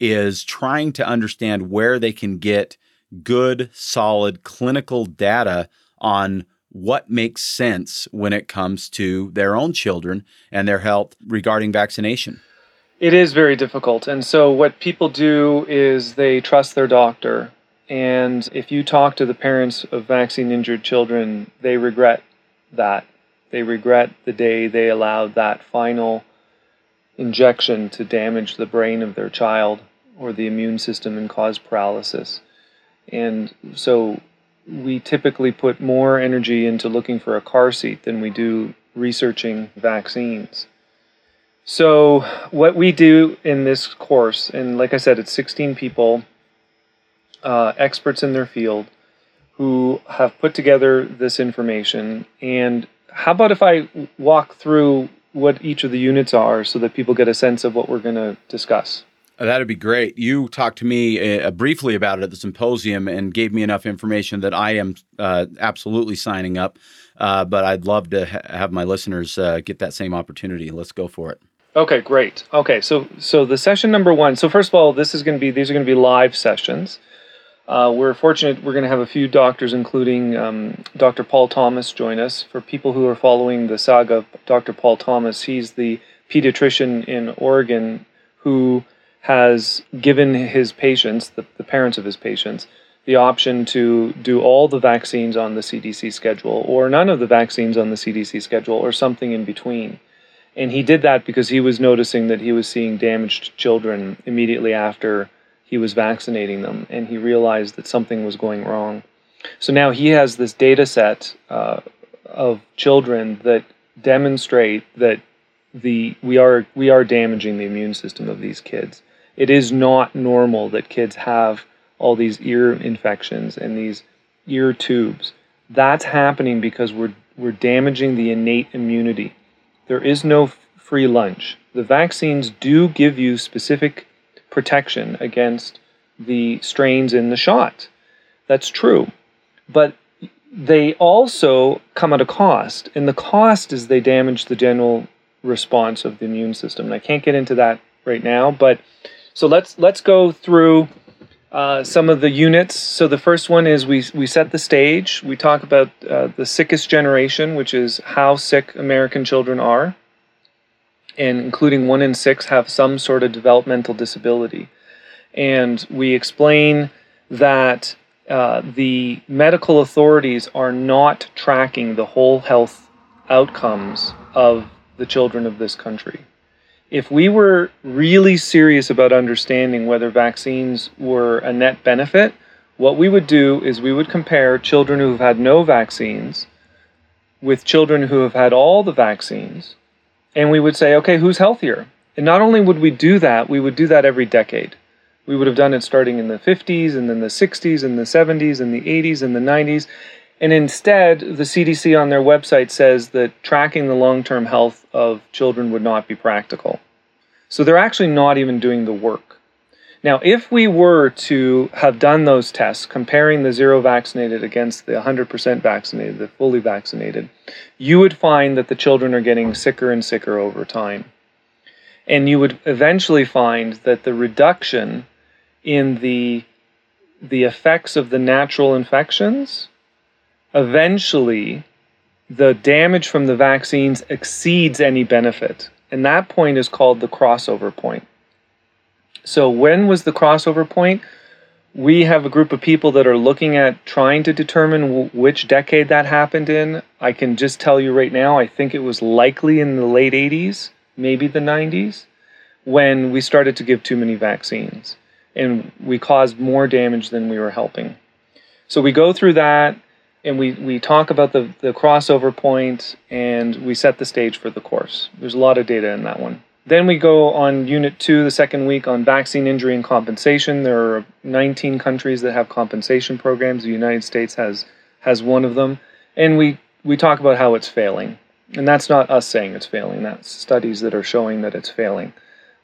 is trying to understand where they can get good, solid clinical data on what makes sense when it comes to their own children and their health regarding vaccination. It is very difficult. And so, what people do is they trust their doctor. And if you talk to the parents of vaccine injured children, they regret that. They regret the day they allowed that final injection to damage the brain of their child or the immune system and cause paralysis. And so we typically put more energy into looking for a car seat than we do researching vaccines. So, what we do in this course, and like I said, it's 16 people, uh, experts in their field, who have put together this information. And how about if I walk through what each of the units are so that people get a sense of what we're going to discuss? Uh, that'd be great. You talked to me uh, briefly about it at the symposium and gave me enough information that I am uh, absolutely signing up. Uh, but I'd love to ha- have my listeners uh, get that same opportunity. Let's go for it. Okay, great. Okay, so so the session number one. So first of all, this is going to be these are going to be live sessions. Uh, we're fortunate we're going to have a few doctors, including um, Dr. Paul Thomas, join us. For people who are following the saga of Dr. Paul Thomas, he's the pediatrician in Oregon who has given his patients, the, the parents of his patients, the option to do all the vaccines on the CDC schedule or none of the vaccines on the CDC schedule or something in between. And he did that because he was noticing that he was seeing damaged children immediately after he was vaccinating them, and he realized that something was going wrong. So now he has this data set uh, of children that demonstrate that the we are we are damaging the immune system of these kids it is not normal that kids have all these ear infections and these ear tubes. That's happening because we're, we're damaging the innate immunity. There is no free lunch. The vaccines do give you specific protection against the strains in the shot. That's true. But they also come at a cost, and the cost is they damage the general response of the immune system. And I can't get into that right now, but so let's let's go through uh, some of the units. So the first one is we we set the stage. We talk about uh, the sickest generation, which is how sick American children are, and including one in six have some sort of developmental disability. And we explain that uh, the medical authorities are not tracking the whole health outcomes of the children of this country if we were really serious about understanding whether vaccines were a net benefit, what we would do is we would compare children who have had no vaccines with children who have had all the vaccines, and we would say, okay, who's healthier? And not only would we do that, we would do that every decade. We would have done it starting in the 50s, and then the 60s, and the 70s, and the 80s, and the 90s. And instead, the CDC on their website says that tracking the long term health of children would not be practical. So they're actually not even doing the work. Now, if we were to have done those tests, comparing the zero vaccinated against the 100% vaccinated, the fully vaccinated, you would find that the children are getting sicker and sicker over time. And you would eventually find that the reduction in the, the effects of the natural infections eventually the damage from the vaccines exceeds any benefit. And that point is called the crossover point. So, when was the crossover point? We have a group of people that are looking at trying to determine which decade that happened in. I can just tell you right now, I think it was likely in the late 80s, maybe the 90s, when we started to give too many vaccines. And we caused more damage than we were helping. So, we go through that and we, we talk about the, the crossover point and we set the stage for the course. There's a lot of data in that one. Then we go on Unit 2, the second week, on vaccine injury and compensation. There are 19 countries that have compensation programs. The United States has, has one of them. And we, we talk about how it's failing. And that's not us saying it's failing, that's studies that are showing that it's failing.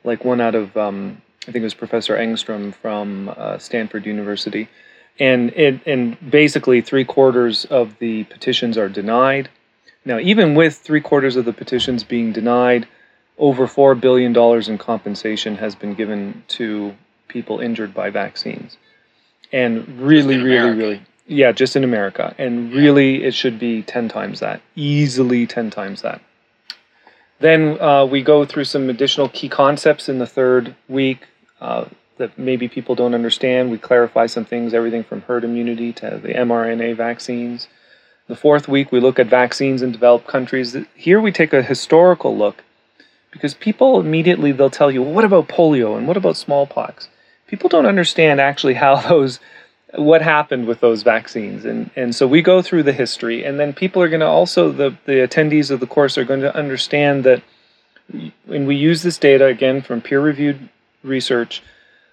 Like one out of, um, I think it was Professor Engstrom from uh, Stanford University and it, and basically three quarters of the petitions are denied. Now, even with three quarters of the petitions being denied, over four billion dollars in compensation has been given to people injured by vaccines. and really, really, really, yeah, just in America, and really, it should be ten times that, easily ten times that. Then uh, we go through some additional key concepts in the third week uh, that maybe people don't understand. We clarify some things, everything from herd immunity to the mRNA vaccines. The fourth week, we look at vaccines in developed countries. Here, we take a historical look because people immediately they'll tell you, well, what about polio and what about smallpox? People don't understand actually how those what happened with those vaccines and and so we go through the history and then people are going to also the the attendees of the course are going to understand that when we use this data again from peer reviewed research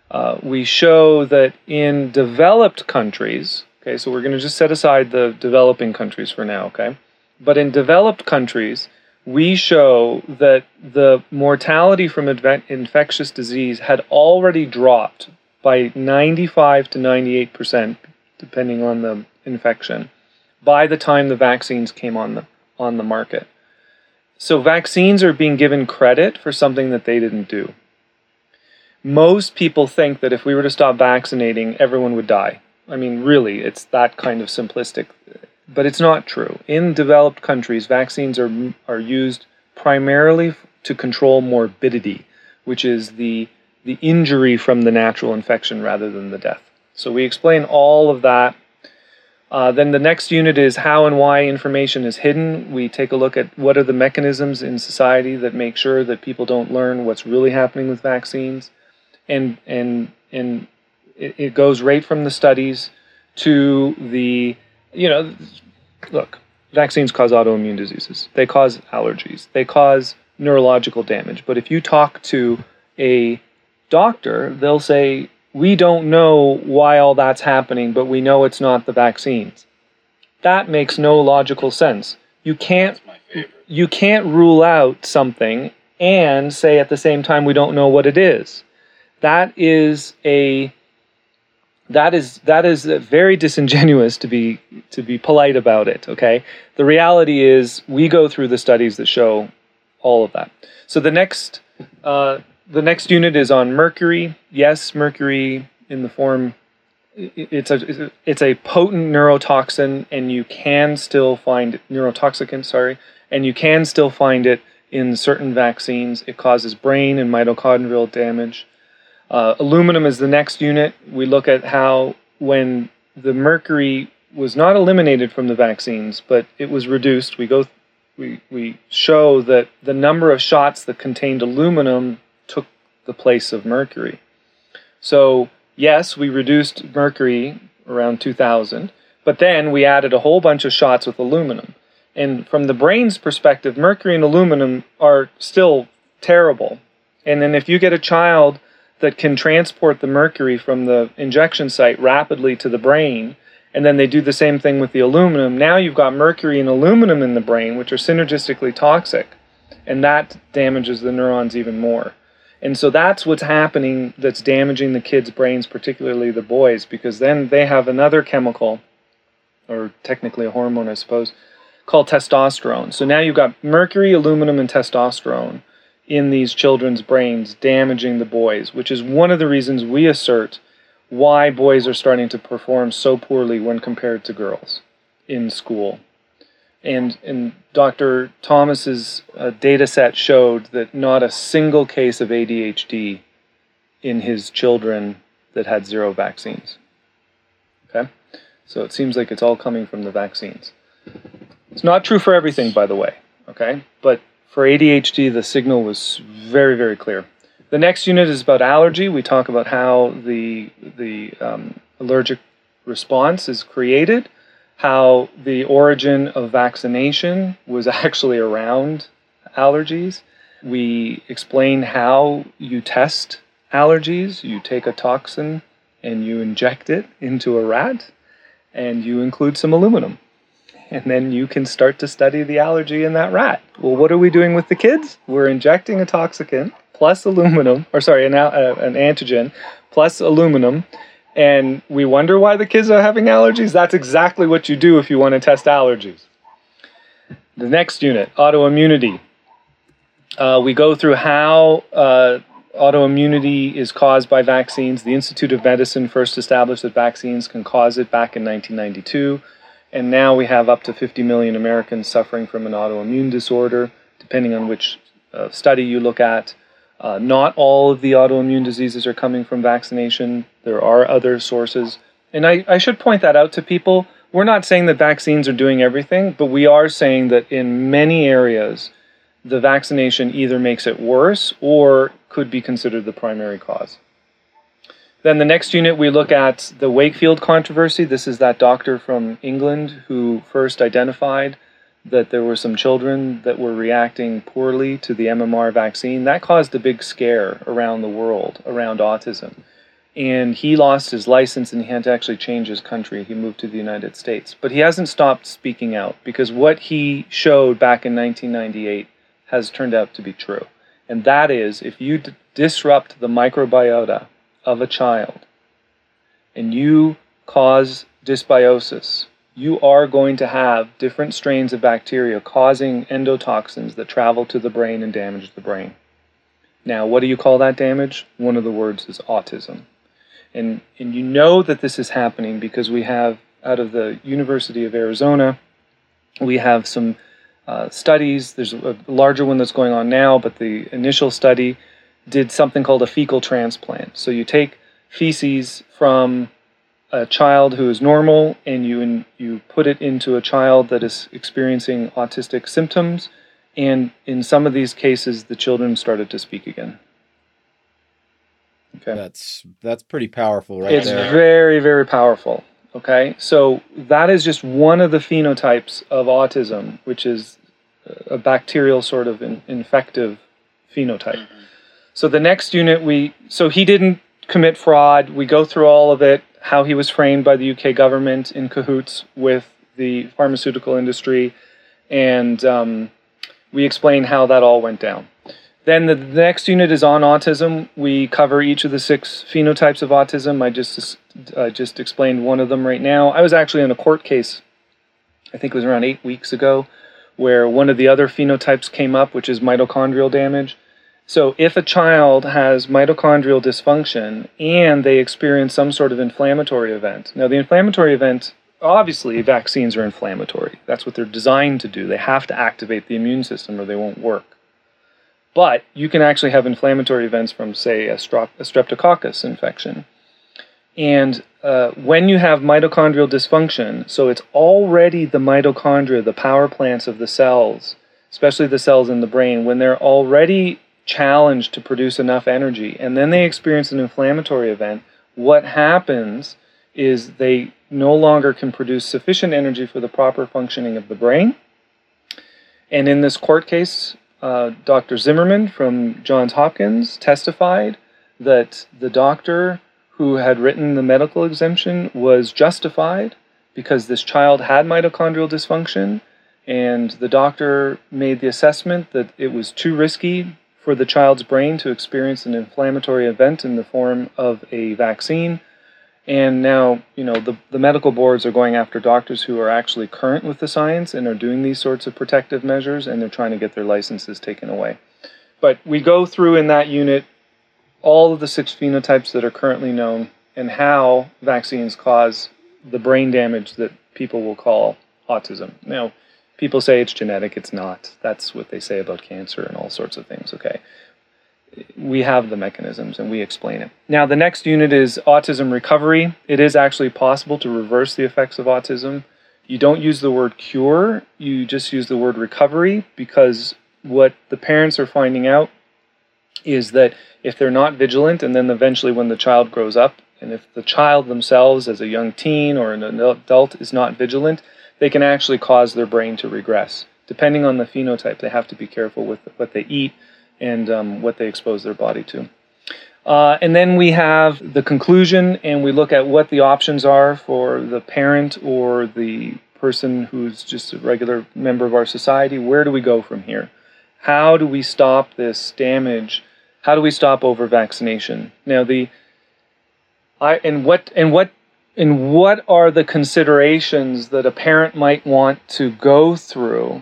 uh, we show that in developed countries okay so we're going to just set aside the developing countries for now okay but in developed countries we show that the mortality from infectious disease had already dropped by 95 to 98 percent, depending on the infection, by the time the vaccines came on the on the market. So vaccines are being given credit for something that they didn't do. Most people think that if we were to stop vaccinating, everyone would die. I mean, really, it's that kind of simplistic. But it's not true. In developed countries, vaccines are, are used primarily to control morbidity, which is the, the injury from the natural infection rather than the death. So we explain all of that. Uh, then the next unit is how and why information is hidden. We take a look at what are the mechanisms in society that make sure that people don't learn what's really happening with vaccines, and and and it, it goes right from the studies to the you know look vaccines cause autoimmune diseases. They cause allergies. They cause neurological damage. But if you talk to a doctor they'll say we don't know why all that's happening but we know it's not the vaccines. That makes no logical sense. You can't That's my favorite. you can't rule out something and say at the same time we don't know what it is. That is a that is that is very disingenuous to be to be polite about it. Okay, the reality is we go through the studies that show all of that. So the next uh, the next unit is on mercury. Yes, mercury in the form it's a it's a potent neurotoxin, and you can still find neurotoxicant. Sorry, and you can still find it in certain vaccines. It causes brain and mitochondrial damage. Uh, aluminum is the next unit. We look at how when the mercury was not eliminated from the vaccines, but it was reduced. We go, we we show that the number of shots that contained aluminum took the place of mercury. So yes, we reduced mercury around 2000, but then we added a whole bunch of shots with aluminum. And from the brain's perspective, mercury and aluminum are still terrible. And then if you get a child that can transport the mercury from the injection site rapidly to the brain, and then they do the same thing with the aluminum, now you've got mercury and aluminum in the brain, which are synergistically toxic, and that damages the neurons even more. And so that's what's happening that's damaging the kids' brains, particularly the boys, because then they have another chemical, or technically a hormone, I suppose, called testosterone. So now you've got mercury, aluminum, and testosterone in these children's brains, damaging the boys, which is one of the reasons we assert why boys are starting to perform so poorly when compared to girls in school. And, and Dr. Thomas's uh, data set showed that not a single case of ADHD in his children that had zero vaccines. Okay? So it seems like it's all coming from the vaccines. It's not true for everything, by the way. Okay? But for ADHD, the signal was very, very clear. The next unit is about allergy. We talk about how the the um, allergic response is created, how the origin of vaccination was actually around allergies. We explain how you test allergies. You take a toxin and you inject it into a rat, and you include some aluminum and then you can start to study the allergy in that rat. Well, what are we doing with the kids? We're injecting a toxicant plus aluminum, or sorry, an, uh, an antigen plus aluminum, and we wonder why the kids are having allergies. That's exactly what you do if you want to test allergies. The next unit, autoimmunity. Uh, we go through how uh, autoimmunity is caused by vaccines. The Institute of Medicine first established that vaccines can cause it back in 1992. And now we have up to 50 million Americans suffering from an autoimmune disorder, depending on which uh, study you look at. Uh, not all of the autoimmune diseases are coming from vaccination. There are other sources. And I, I should point that out to people. We're not saying that vaccines are doing everything, but we are saying that in many areas, the vaccination either makes it worse or could be considered the primary cause. Then the next unit, we look at the Wakefield controversy. This is that doctor from England who first identified that there were some children that were reacting poorly to the MMR vaccine. That caused a big scare around the world around autism. And he lost his license and he had to actually change his country. He moved to the United States. But he hasn't stopped speaking out because what he showed back in 1998 has turned out to be true. And that is if you d- disrupt the microbiota of a child and you cause dysbiosis, you are going to have different strains of bacteria causing endotoxins that travel to the brain and damage the brain. Now, what do you call that damage? One of the words is autism. And, and you know that this is happening because we have, out of the University of Arizona, we have some uh, studies. There's a larger one that's going on now, but the initial study did something called a fecal transplant. So you take feces from a child who is normal and you you put it into a child that is experiencing autistic symptoms and in some of these cases the children started to speak again okay that's that's pretty powerful right it's there. very very powerful okay so that is just one of the phenotypes of autism which is a bacterial sort of in, infective phenotype mm-hmm. So the next unit we so he didn't commit fraud we go through all of it how he was framed by the UK government in cahoots with the pharmaceutical industry, and um, we explain how that all went down. Then the next unit is on autism. We cover each of the six phenotypes of autism. I just uh, just explained one of them right now. I was actually in a court case, I think it was around eight weeks ago, where one of the other phenotypes came up, which is mitochondrial damage. So, if a child has mitochondrial dysfunction and they experience some sort of inflammatory event, now the inflammatory event, obviously, vaccines are inflammatory. That's what they're designed to do. They have to activate the immune system or they won't work. But you can actually have inflammatory events from, say, a, strep- a streptococcus infection. And uh, when you have mitochondrial dysfunction, so it's already the mitochondria, the power plants of the cells, especially the cells in the brain, when they're already challenged to produce enough energy and then they experience an inflammatory event, what happens is they no longer can produce sufficient energy for the proper functioning of the brain. And in this court case, uh, Dr. Zimmerman from Johns Hopkins testified that the doctor who had written the medical exemption was justified because this child had mitochondrial dysfunction, and the doctor made the assessment that it was too risky for the child's brain to experience an inflammatory event in the form of a vaccine. And now, you know, the, the medical boards are going after doctors who are actually current with the science and are doing these sorts of protective measures, and they're trying to get their licenses taken away. But we go through in that unit all of the six phenotypes that are currently known and how vaccines cause the brain damage that people will call autism. Now, people say it's genetic. It's not. That's what they say about cancer and all sorts of things. Okay. We have the mechanisms and we explain it. Now, the next unit is autism recovery. It is actually possible to reverse the effects of autism. You don't use the word cure, you just use the word recovery because what the parents are finding out is that if they're not vigilant, and then eventually when the child grows up, and if the child themselves, as a young teen or an adult, is not vigilant, they can actually cause their brain to regress. Depending on the phenotype, they have to be careful with what they eat and um, what they expose their body to. Uh, and then we have the conclusion, and we look at what the options are for the parent or the person who's just a regular member of our society. Where do we go from here? How do we stop this damage? How do we stop over vaccination? Now, the I and what and what and what are the considerations that a parent might want to go through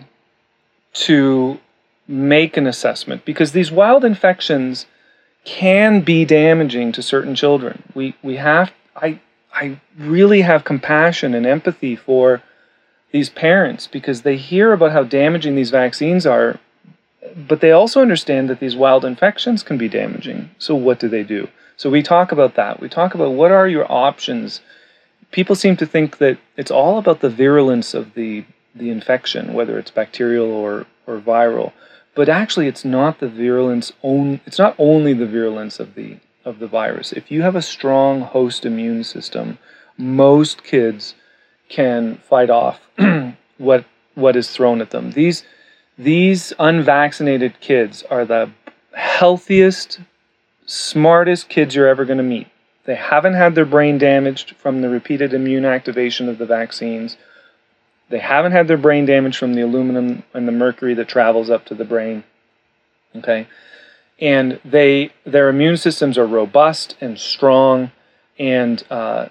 to make an assessment because these wild infections can be damaging to certain children. We we have I I really have compassion and empathy for these parents because they hear about how damaging these vaccines are, but they also understand that these wild infections can be damaging. So what do they do? So we talk about that. We talk about what are your options. People seem to think that it's all about the virulence of the the infection, whether it's bacterial or, or viral. But actually it's not the virulence on, it's not only the virulence of the of the virus. If you have a strong host immune system, most kids can fight off what what is thrown at them. These these unvaccinated kids are the healthiest, smartest kids you're ever going to meet. They haven't had their brain damaged from the repeated immune activation of the vaccines. They haven't had their brain damaged from the aluminum and the mercury that travels up to the brain. Okay? And they their immune systems are robust and strong and uh,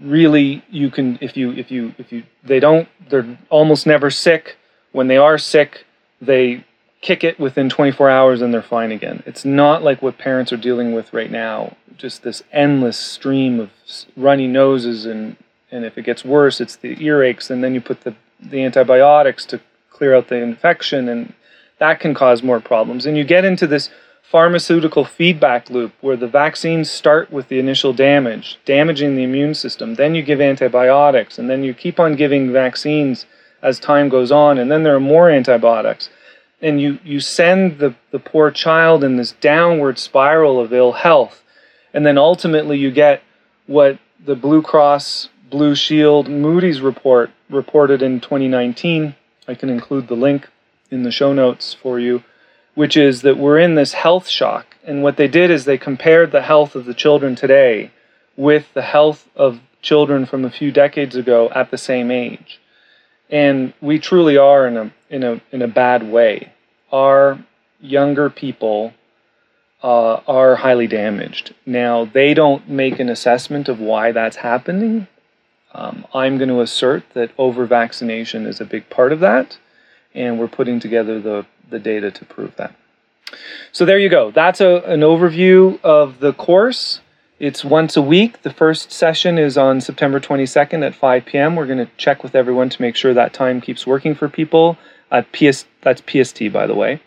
really you can if you if you if you they don't they're almost never sick when they are sick they kick it within 24 hours and they're fine again it's not like what parents are dealing with right now just this endless stream of runny noses and and if it gets worse it's the earaches and then you put the the antibiotics to clear out the infection and that can cause more problems and you get into this pharmaceutical feedback loop where the vaccines start with the initial damage, damaging the immune system. Then you give antibiotics, and then you keep on giving vaccines as time goes on, and then there are more antibiotics. And you, you send the, the poor child in this downward spiral of ill health. And then ultimately you get what the Blue Cross Blue Shield Moody's report reported in 2019. I can include the link in the show notes for you which is that we're in this health shock. And what they did is they compared the health of the children today with the health of children from a few decades ago at the same age. And we truly are in a in a in a bad way. Our younger people uh, are highly damaged. Now they don't make an assessment of why that's happening. Um, I'm going to assert that over vaccination is a big part of that, and we're putting together the the data to prove that. So there you go. That's a, an overview of the course. It's once a week. The first session is on September 22nd at 5 p.m. We're going to check with everyone to make sure that time keeps working for people. At PS, that's PST, by the way.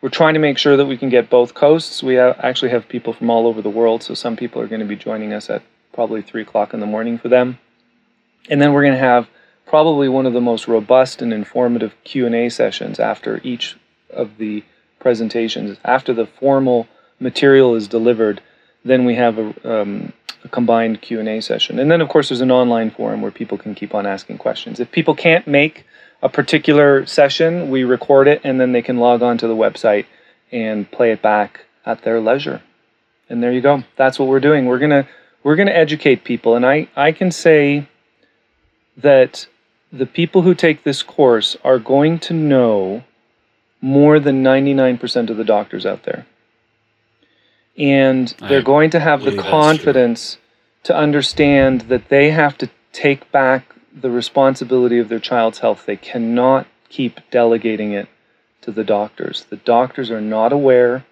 We're trying to make sure that we can get both coasts. We have, actually have people from all over the world, so some people are going to be joining us at probably 3 o'clock in the morning for them. And then we're going to have probably one of the most robust and informative Q&A sessions after each of the presentations. After the formal material is delivered, then we have a, um, a combined Q&A session. And then, of course, there's an online forum where people can keep on asking questions. If people can't make a particular session, we record it, and then they can log on to the website and play it back at their leisure. And there you go. That's what we're doing. We're gonna we're gonna educate people, and I I can say that the people who take this course are going to know more than 99% of the doctors out there. And they're I going to have the confidence to understand that they have to take back the responsibility of their child's health. They cannot keep delegating it to the doctors. The doctors are not aware.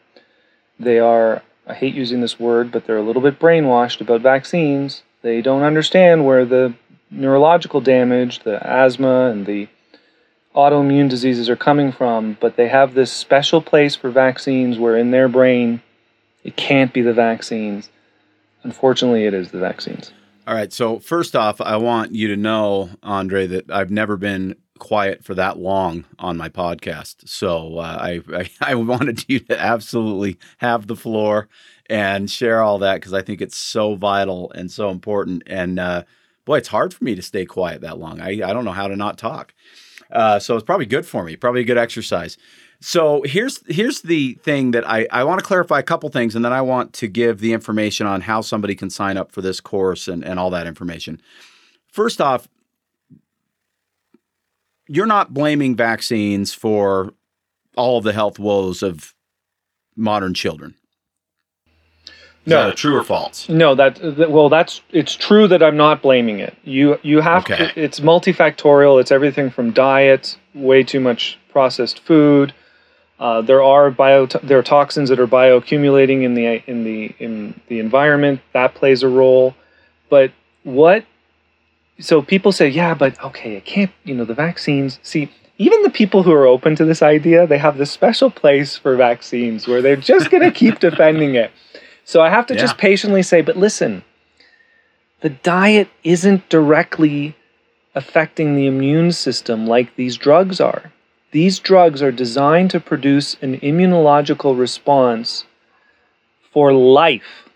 They are, I hate using this word, but they're a little bit brainwashed about vaccines. They don't understand where the neurological damage, the asthma, and the autoimmune diseases are coming from, but they have this special place for vaccines where in their brain it can't be the vaccines. Unfortunately, it is the vaccines. All right. So, first off, I want you to know, Andre, that I've never been quiet for that long on my podcast. So, uh, I, I, I wanted you to absolutely have the floor and share all that because I think it's so vital and so important. And uh, boy, it's hard for me to stay quiet that long. I, I don't know how to not talk. Uh, so it's probably good for me, probably a good exercise. So here's here's the thing that I, I want to clarify a couple things, and then I want to give the information on how somebody can sign up for this course and, and all that information. First off, you're not blaming vaccines for all of the health woes of modern children. Is no, true or false? No, that, that, well, that's it's true that I'm not blaming it. You you have okay. to. It's multifactorial. It's everything from diet, way too much processed food, Uh, there are bio there are toxins that are bioaccumulating in the in the in the environment that plays a role. But what? So people say, yeah, but okay, it can't. You know, the vaccines. See, even the people who are open to this idea, they have this special place for vaccines where they're just going to keep defending it. So I have to yeah. just patiently say, but listen, the diet isn't directly affecting the immune system like these drugs are. These drugs are designed to produce an immunological response for life.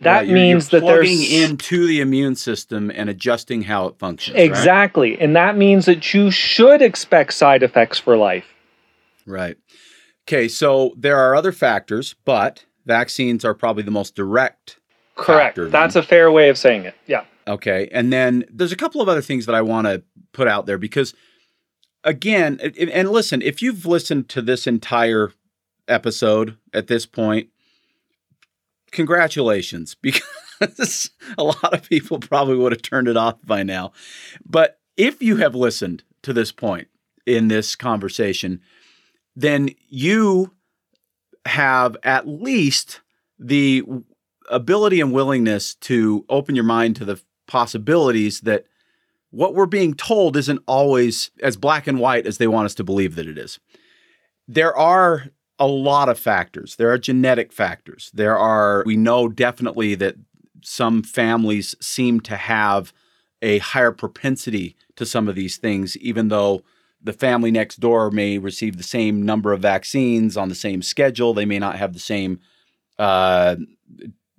That you're, means you're that they're plugging into the immune system and adjusting how it functions. Exactly. Right? And that means that you should expect side effects for life. Right. Okay, so there are other factors, but vaccines are probably the most direct. Correct. That's a fair way of saying it. Yeah. Okay. And then there's a couple of other things that I want to put out there because, again, and listen, if you've listened to this entire episode at this point, congratulations, because a lot of people probably would have turned it off by now. But if you have listened to this point in this conversation, then you have at least the ability and willingness to open your mind to the possibilities that what we're being told isn't always as black and white as they want us to believe that it is. There are a lot of factors. There are genetic factors. There are, we know definitely that some families seem to have a higher propensity to some of these things, even though the family next door may receive the same number of vaccines on the same schedule. They may not have the same uh,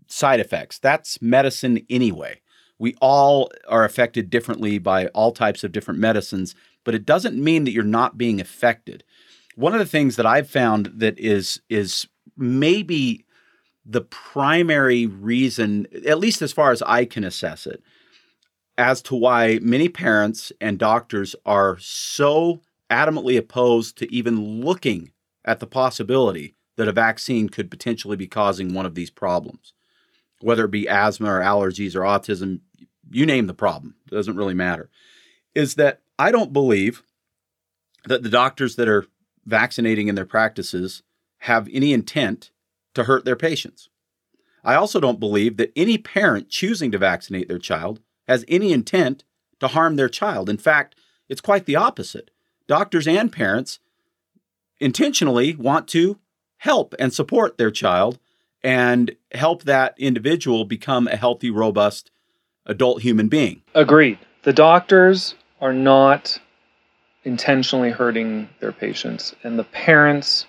side effects. That's medicine anyway. We all are affected differently by all types of different medicines, but it doesn't mean that you're not being affected. One of the things that I've found that is is maybe the primary reason, at least as far as I can assess it, as to why many parents and doctors are so adamantly opposed to even looking at the possibility that a vaccine could potentially be causing one of these problems, whether it be asthma or allergies or autism, you name the problem, it doesn't really matter, is that I don't believe that the doctors that are vaccinating in their practices have any intent to hurt their patients. I also don't believe that any parent choosing to vaccinate their child has any intent to harm their child. In fact, it's quite the opposite. Doctors and parents intentionally want to help and support their child and help that individual become a healthy, robust adult human being. Agreed. The doctors are not intentionally hurting their patients. And the parents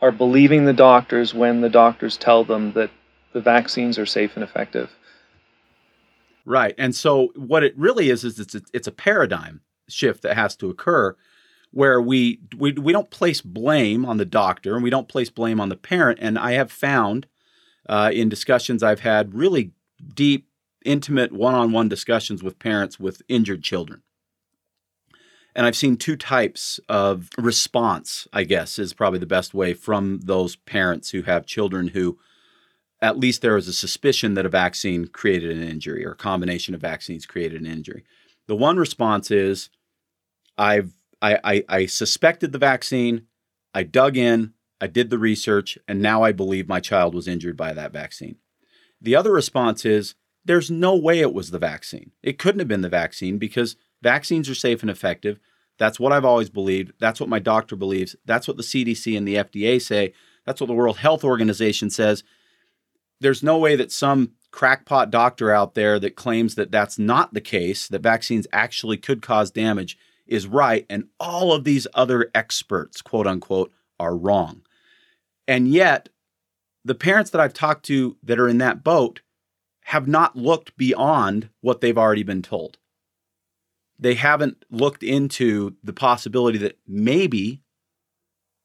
are believing the doctors when the doctors tell them that the vaccines are safe and effective. Right. And so what it really is is it's a, it's a paradigm shift that has to occur where we, we we don't place blame on the doctor and we don't place blame on the parent and I have found uh, in discussions I've had really deep intimate one-on-one discussions with parents with injured children and I've seen two types of response, I guess, is probably the best way from those parents who have children who, at least there is a suspicion that a vaccine created an injury or a combination of vaccines created an injury. The one response is, I've I, I, I suspected the vaccine, I dug in, I did the research, and now I believe my child was injured by that vaccine. The other response is, there's no way it was the vaccine. It couldn't have been the vaccine because Vaccines are safe and effective. That's what I've always believed. That's what my doctor believes. That's what the CDC and the FDA say. That's what the World Health Organization says. There's no way that some crackpot doctor out there that claims that that's not the case, that vaccines actually could cause damage, is right. And all of these other experts, quote unquote, are wrong. And yet, the parents that I've talked to that are in that boat have not looked beyond what they've already been told they haven't looked into the possibility that maybe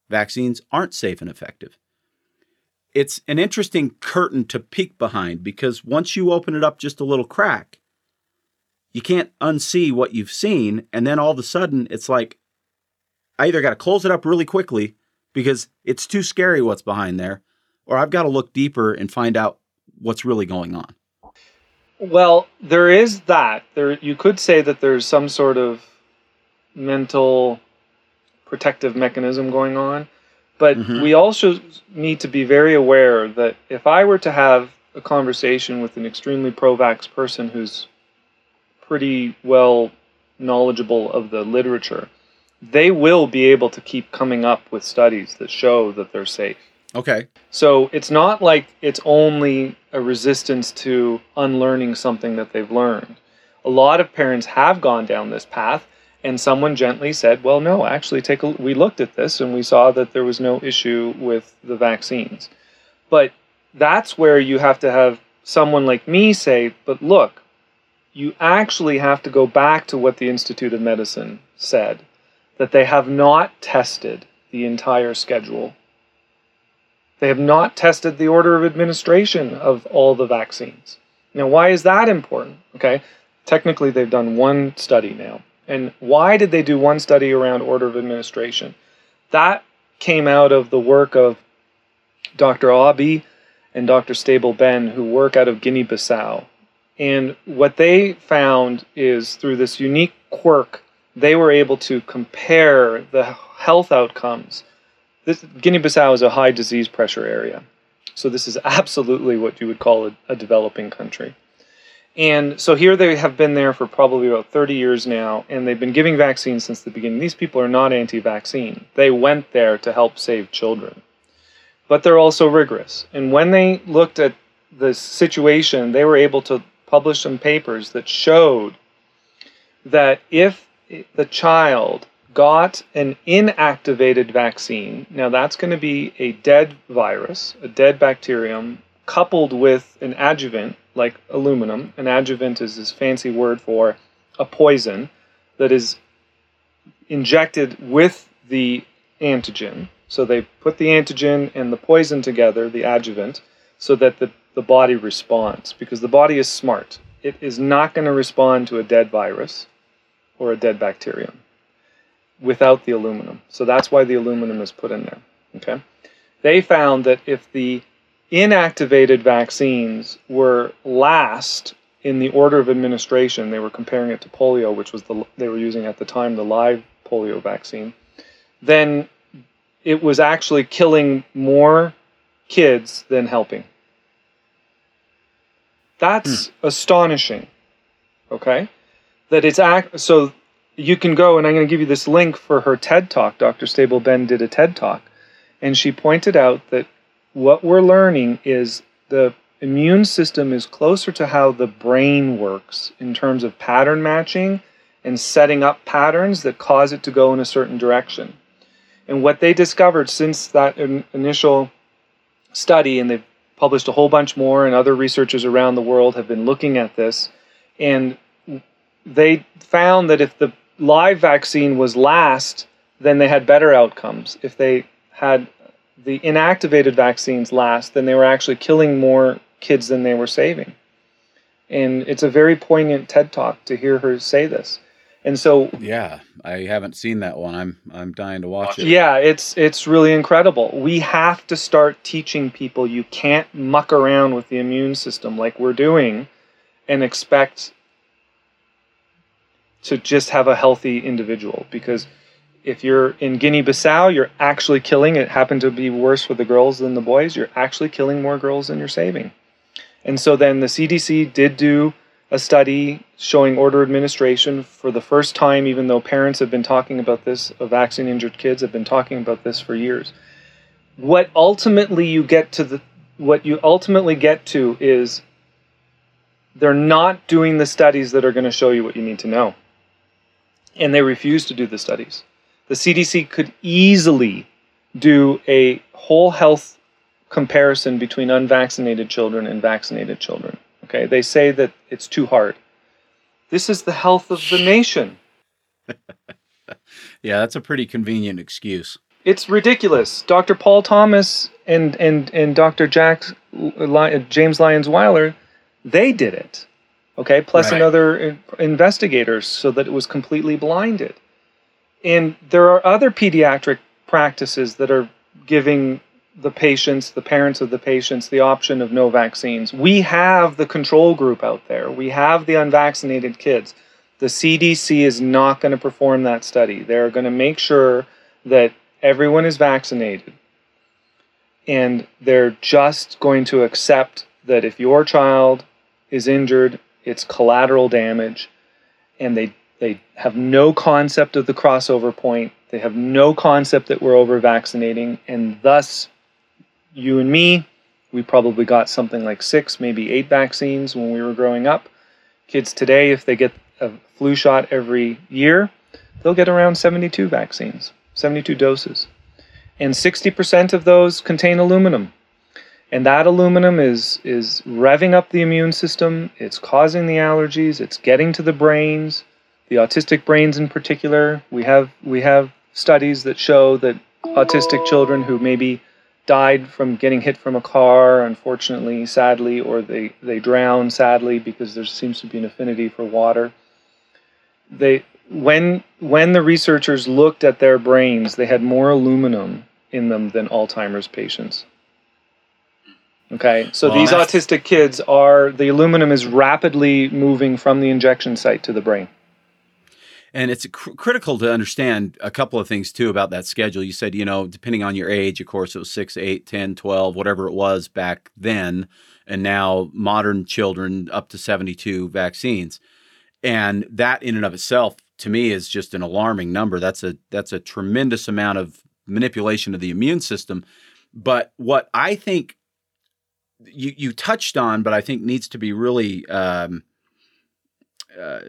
vaccines aren't safe and effective. It's an interesting curtain to peek behind because once you open it up just a little crack, you can't unsee what you've seen. And then all of a sudden, it's like, I either got to close it up really quickly because it's too scary what's behind there, or I've got to look deeper and find out what's really going on. Well, there is that. There, you could say that there's some sort of mental protective mechanism going on. But mm-hmm. we also need to be very aware that if I were to have a conversation with an extremely pro vax person who's pretty well knowledgeable of the literature, they will be able to keep coming up with studies that show that they're safe. Okay. So it's not like it's only a resistance to unlearning something that they've learned. A lot of parents have gone down this path and someone gently said, "Well, no, actually take a we looked at this and we saw that there was no issue with the vaccines." But that's where you have to have someone like me say, "But look, you actually have to go back to what the Institute of Medicine said that they have not tested the entire schedule. They have not tested the order of administration of all the vaccines. Now, why is that important? Okay, technically, they've done one study now. And why did they do one study around order of administration? That came out of the work of Dr. Aaby and Dr. Stabell Benn, who work out of Guinea Bissau. And what they found is through this unique quirk they were able to compare the health outcomes. This, Guinea-Bissau is a high disease pressure area, so this is absolutely what you would call a, a developing country. And so here they have been there for probably about 30 years now, and they've been giving vaccines since the beginning. These people are not anti vaccine. They went there to help save children. But they're also rigorous. And when they looked at the situation, they were able to publish some papers that showed that if the child got an inactivated vaccine, now that's going to be a dead virus, a dead bacterium, coupled with an adjuvant like aluminum. An adjuvant is this fancy word for a poison that is injected with the antigen. So they put the antigen and the poison together, the adjuvant, so that the, the body responds because the body is smart. It is not going to respond to a dead virus or a dead bacterium without the aluminum. So that's why the aluminum is put in there. Okay. They found that if the inactivated vaccines were last in the order of administration, they were comparing it to polio, which was the they were using at the time the live polio vaccine, then it was actually killing more kids than helping. That's hmm. astonishing. Okay? that it's act so you can go and I'm going to give you this link for her TED talk. Dr. Stabell Benn did a TED talk, and she pointed out that what we're learning is the immune system is closer to how the brain works in terms of pattern matching and setting up patterns that cause it to go in a certain direction. And what they discovered since that initial study, and they've published a whole bunch more, and other researchers around the world have been looking at this, and they found that if the live vaccine was last, then they had better outcomes. If they had the inactivated vaccines last, then they were actually killing more kids than they were saving. And it's a very poignant TED talk to hear her say this. And so Yeah, I haven't seen that one. I'm I'm dying to watch it. Yeah, it's it's really incredible. We have to start teaching people you can't muck around with the immune system like we're doing and expect to just have a healthy individual because if you're in Guinea-Bissau, you're actually killing. It happened to be worse for the girls than the boys. You're actually killing more girls than you're saving. And so then the CDC did do a study showing order administration for the first time, even though parents have been talking about this, uh, vaccine injured kids have been talking about this for years. What ultimately you get to the what you ultimately get to is they're not doing the studies that are going to show you what you need to know and they refuse to do the studies. The CDC could easily do a whole health comparison between unvaccinated children and vaccinated children. Okay, they say that it's too hard. This is the health of the nation. yeah, that's a pretty convenient excuse. It's ridiculous. Dr. Paul Thomas and and and Dr. Jack James Lyons Weiler, they did it okay, plus right. another investigators so that it was completely blinded. And there are other pediatric practices that are giving the patients, the parents of the patients, the option of no vaccines. We have the control group out there, we have the unvaccinated kids. The CDC is not going to perform that study. They're going to make sure that everyone is vaccinated and they're just going to accept that if your child is injured, it's collateral damage, and they they have no concept of the crossover point. They have no concept that we're over vaccinating, and thus, you and me, we probably got something like six, maybe eight vaccines when we were growing up. Kids today, if they get a flu shot every year, they'll get around 72 vaccines, 72 doses. And 60% of those contain aluminum. And that aluminum is, is revving up the immune system, it's causing the allergies, it's getting to the brains, the autistic brains in particular. We have, we have studies that show that autistic children who maybe died from getting hit from a car, unfortunately, sadly, or they, they drown sadly because there seems to be an affinity for water. They, when, when the researchers looked at their brains, they had more aluminum in them than Alzheimer's patients. Okay, so well, these autistic kids are the aluminum is rapidly moving from the injection site to the brain. And it's cr- critical to understand a couple of things too about that schedule. You said, you know, depending on your age, of course, it was 6, 8, 10, 12, whatever it was back then. And now modern children up to 72 vaccines. And that in and of itself to me is just an alarming number. That's a that's a tremendous amount of manipulation of the immune system. But what I think you you touched on, but I think needs to be really um, uh,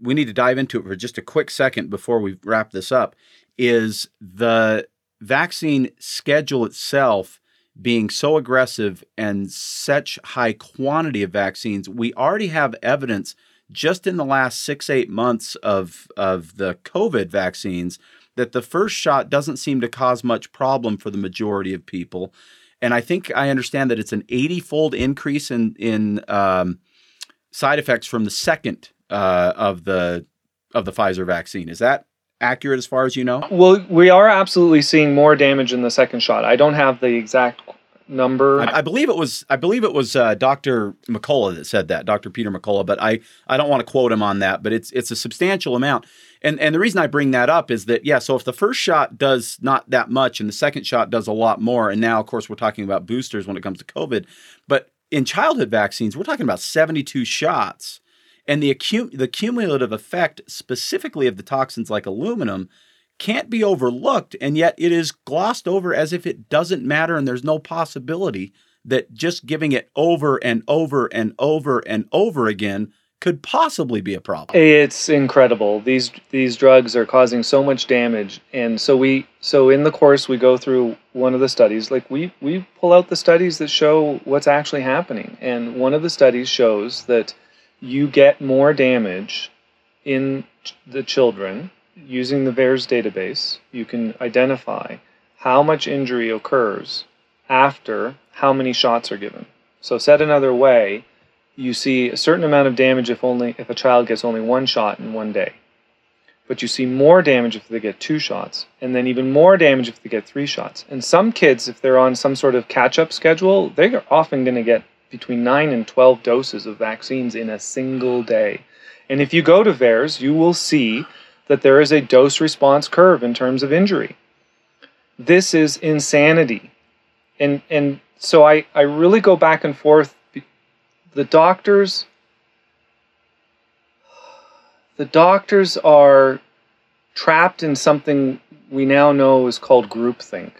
we need to dive into it for just a quick second before we wrap this up. Is the vaccine schedule itself being so aggressive and such high quantity of vaccines? We already have evidence just in the last six eight months of of the COVID vaccines that the first shot doesn't seem to cause much problem for the majority of people. And I think I understand that it's an 80 fold increase in, in um, side effects from the second uh, of the of the Pfizer vaccine. Is that accurate as far as you know? Well, we are absolutely seeing more damage in the second shot. I don't have the exact number. I, I believe it was I believe it was uh, Dr. McCullough that said that, Dr. Peter McCullough, but I I don't want to quote him on that, but it's it's a substantial amount. And and the reason I bring that up is that yeah, so if the first shot does not that much and the second shot does a lot more, and now of course we're talking about boosters when it comes to COVID, but in childhood vaccines, we're talking about 72 shots. And the acum- the cumulative effect specifically of the toxins like aluminum can't be overlooked, and yet it is glossed over as if it doesn't matter and there's no possibility that just giving it over and over and over and over again could possibly be a problem. It's incredible. These these drugs are causing so much damage, and so we so in the course we go through one of the studies. Like we we pull out the studies that show what's actually happening, and one of the studies shows that you get more damage in the children using the VAERS database. You can identify how much injury occurs after how many shots are given. So said another way you see a certain amount of damage if only if a child gets only one shot in one day. But you see more damage if they get two shots, and then even more damage if they get three shots. And some kids, if they're on some sort of catch-up schedule, they're often going to get between 9 and 12 doses of vaccines in a single day. And if you go to VAERS, you will see that there is a dose response curve in terms of injury. This is insanity. And and so I, I really go back and forth the doctors the doctors are trapped in something we now know is called groupthink.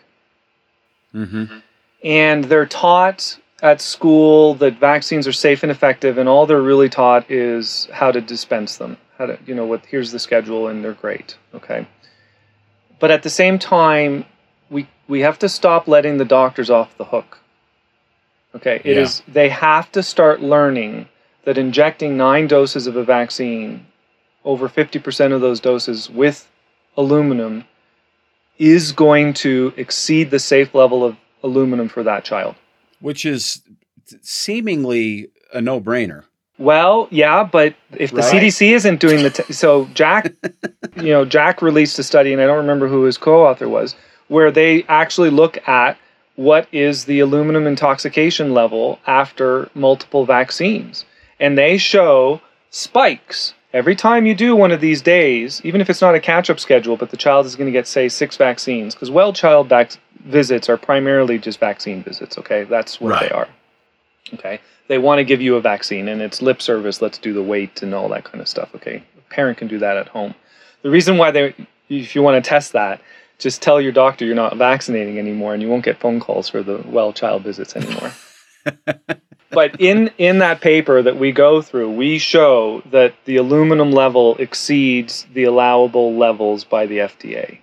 Mm-hmm. And they're taught at school that vaccines are safe and effective, and all they're really taught is how to dispense them. How to, you know, what here's the schedule, and they're great. Okay. But at the same time, we we have to stop letting the doctors off the hook. Okay, it yeah. is. They have to start learning that injecting nine doses of a vaccine, over 50% of those doses with aluminum, is going to exceed the safe level of aluminum for that child. Which is seemingly a no brainer. Well, yeah, but if the right. CDC isn't doing the t- so Jack, you know, Jack released a study, and I don't remember who his co-author was, where they actually look at what is the aluminum intoxication level after multiple vaccines. And they show spikes every time you do one of these days, even if it's not a catch up schedule, but the child is going to get, say, six vaccines, because well child vac- visits are primarily just vaccine visits, okay? That's what Right. they are. Okay? They want to give you a vaccine, and it's lip service, let's do the weight and all that kind of stuff, okay? A parent can do that at home. The reason why they, if you want to test that, just tell your doctor you're not vaccinating anymore, and you won't get phone calls for the well child visits anymore. but in in that paper that we go through, we show that the aluminum level exceeds the allowable levels by the FDA.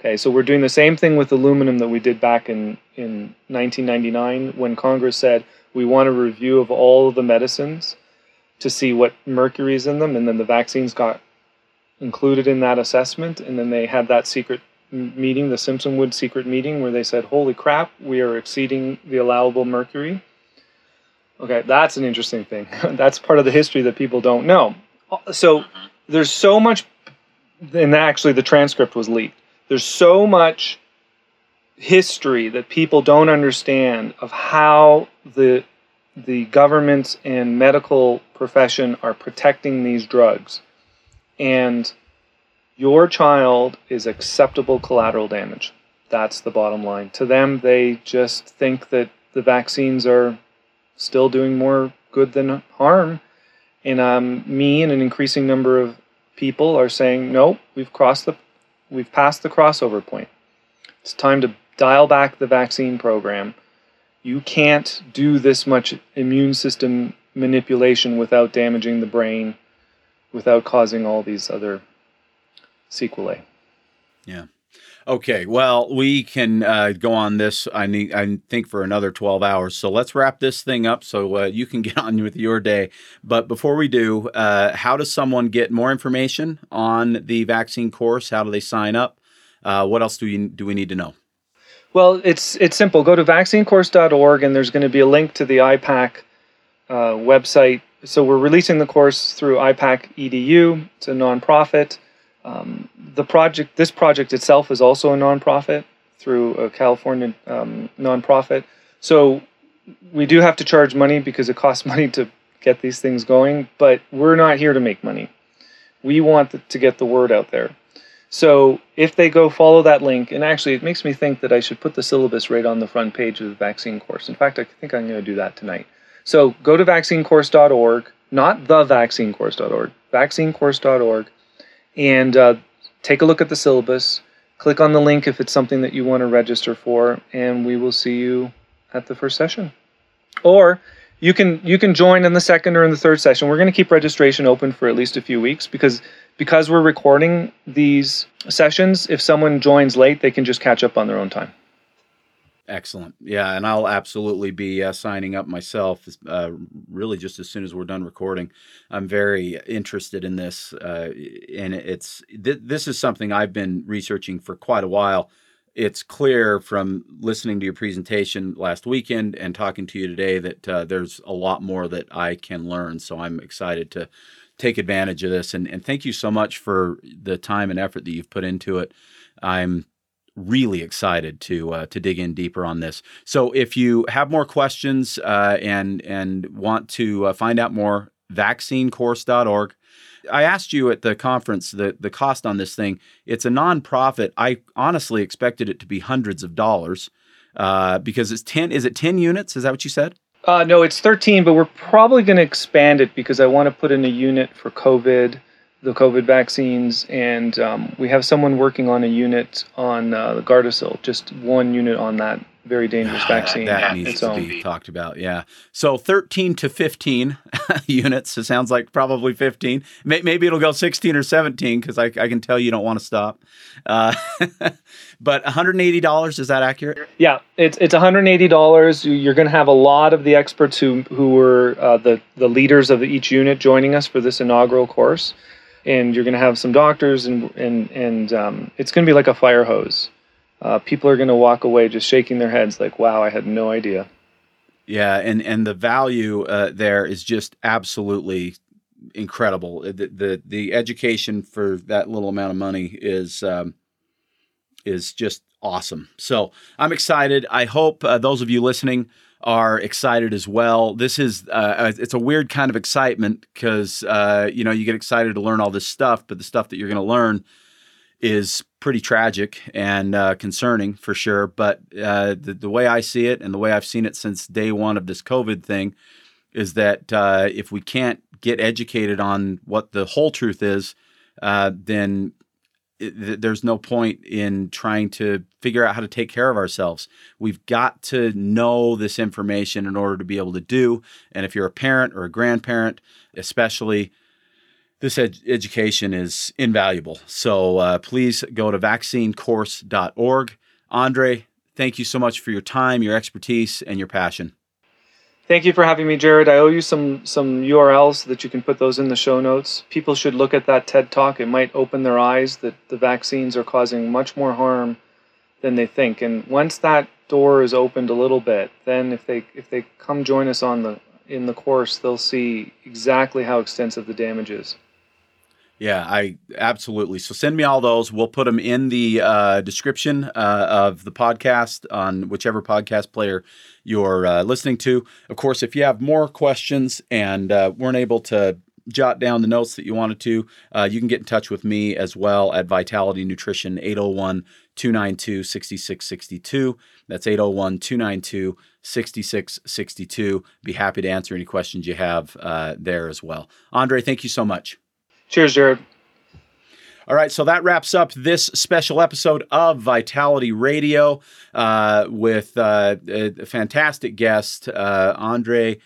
Okay, so we're doing the same thing with aluminum that we did back in in 1999 when Congress said we want a review of all of the medicines to see what mercury is in them, and then the vaccines got included in that assessment, and then they had that secret meeting, the Simpsonwood secret meeting, where they said, "Holy crap, we are exceeding the allowable mercury." Okay, that's an interesting thing. that's part of the history that people don't know. Uh, so there's so much, and actually the transcript was leaked. There's so much history that people don't understand of how the the governments and medical profession are protecting these drugs. And your child is acceptable collateral damage. That's the bottom line. To them, they just think that the vaccines are still doing more good than harm. And um, me and an increasing number of people are saying, no, we've crossed the, we've passed the crossover point. It's time to dial back the vaccine program. You can't do this much immune system manipulation without damaging the brain, without causing all these other sequelae. Yeah. Okay. Well, we can uh, go on this. I need. I think for another twelve hours. So let's wrap this thing up so uh, you can get on with your day. But before we do, uh, how does someone get more information on the vaccine course? How do they sign up? Uh, what else do we do we need to know? Well, it's it's simple. Go to vaccinecourse.org, and there's going to be a link to the IPAK uh, website. So we're releasing the course through IPAK Edu. It's a nonprofit. Um, the project, this project itself, is also a nonprofit through a California um, nonprofit. So we do have to charge money because it costs money to get these things going. But we're not here to make money. We want to get the word out there. So if they go follow that link, and actually it makes me think that I should put the syllabus right on the front page of the vaccine course. In fact, I think I'm going to do that tonight. So go to vaccinecourse.org, not the vaccinecourse.org, vaccinecourse.org, and uh, take a look at the syllabus. Click on the link if it's something that you want to register for, and we will see you at the first session. Or you can you can join in the second or in the third session. We're going to keep registration open for at least a few weeks because because we're recording these sessions. If someone joins late, they can just catch up on their own time. Excellent. Yeah, and I'll absolutely be uh, signing up myself. Uh, really, just as soon as we're done recording, I'm very interested in this, uh, and it's th- this is something I've been researching for quite a while. It's clear from listening to your presentation last weekend and talking to you today that uh, there's a lot more that I can learn. So I'm excited to take advantage of this, and, and thank you so much for the time and effort that you've put into it. I'm really excited to uh, to dig in deeper on this. So if you have more questions uh, and and want to uh, find out more, vaccinecourse.org. I asked you at the conference the the cost on this thing. It's a nonprofit. I honestly expected it to be hundreds of dollars uh, because it's ten. Is it ten units? Is that what you said? Uh, no, it's 13, but we're probably going to expand it because I want to put in a unit for COVID, the COVID vaccines, and um, we have someone working on a unit on uh, the Gardasil, just one unit on that very dangerous vaccine. That needs to be talked about. Yeah. So 13 to 15 units. It sounds like probably 15. May- Maybe it'll go 16 or 17 because I, I can tell you don't want to stop. Uh, but $180, is that accurate? Yeah, it's it's $180. You- You're going to have a lot of the experts who who were uh, the the leaders of each unit joining us for this inaugural course, and you're going to have some doctors and and and um, it's going to be like a fire hose. Uh, people are going to walk away just shaking their heads like, "Wow, I had no idea." Yeah, and and the value uh, there is just absolutely incredible. The, the the education for that little amount of money is um, is just awesome. So I'm excited. I hope uh, those of you listening are excited as well. This is uh, it's a weird kind of excitement because uh, you know you get excited to learn all this stuff, but the stuff that you're going to learn is pretty tragic and uh, concerning for sure. But uh, the, the way I see it, and the way I've seen it since day one of this COVID thing, is that uh, if we can't get educated on what the whole truth is, uh, then it, there's no point in trying to figure out how to take care of ourselves. We've got to know this information in order to be able to do. And if you're a parent or a grandparent, especially, this ed- education is invaluable. So uh, please go to vaccinecourse.org. Andre, thank you so much for your time, your expertise, and your passion. Thank you for having me, Jared. I owe you some some URLs that you can put those in the show notes. People should look at that TED talk. It might open their eyes that the vaccines are causing much more harm than they think. And once that door is opened a little bit, then if they if they come join us on the in the course, they'll see exactly how extensive the damage is. Yeah, I absolutely. So send me all those. We'll put them in the uh, description uh, of the podcast on whichever podcast player you're uh, listening to. Of course, if you have more questions and uh, weren't able to jot down the notes that you wanted to, uh, you can get in touch with me as well at Vitality Nutrition 801 292 6662. That's 801 292 6662. Be happy to answer any questions you have uh, there as well. Andre, thank you so much. Cheers, Jared. All right, so that wraps up this special episode of Vitality Radio uh, with uh, a fantastic guest, uh, Andre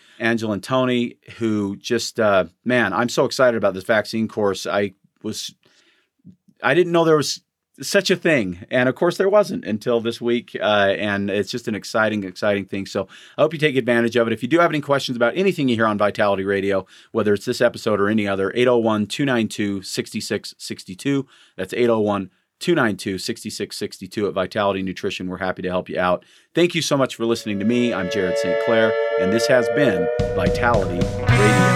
Tony. who just, uh, man, I'm so excited about this vaccine course. I was, I didn't know there was such a thing. And of course, there wasn't until this week. Uh, and it's just an exciting, exciting thing. So I hope you take advantage of it. If you do have any questions about anything you hear on Vitality Radio, whether it's this episode or any other, 801 292 6662. That's 801 292 6662 at Vitality Nutrition. We're happy to help you out. Thank you so much for listening to me. I'm Jared St. Clair, and this has been Vitality Radio.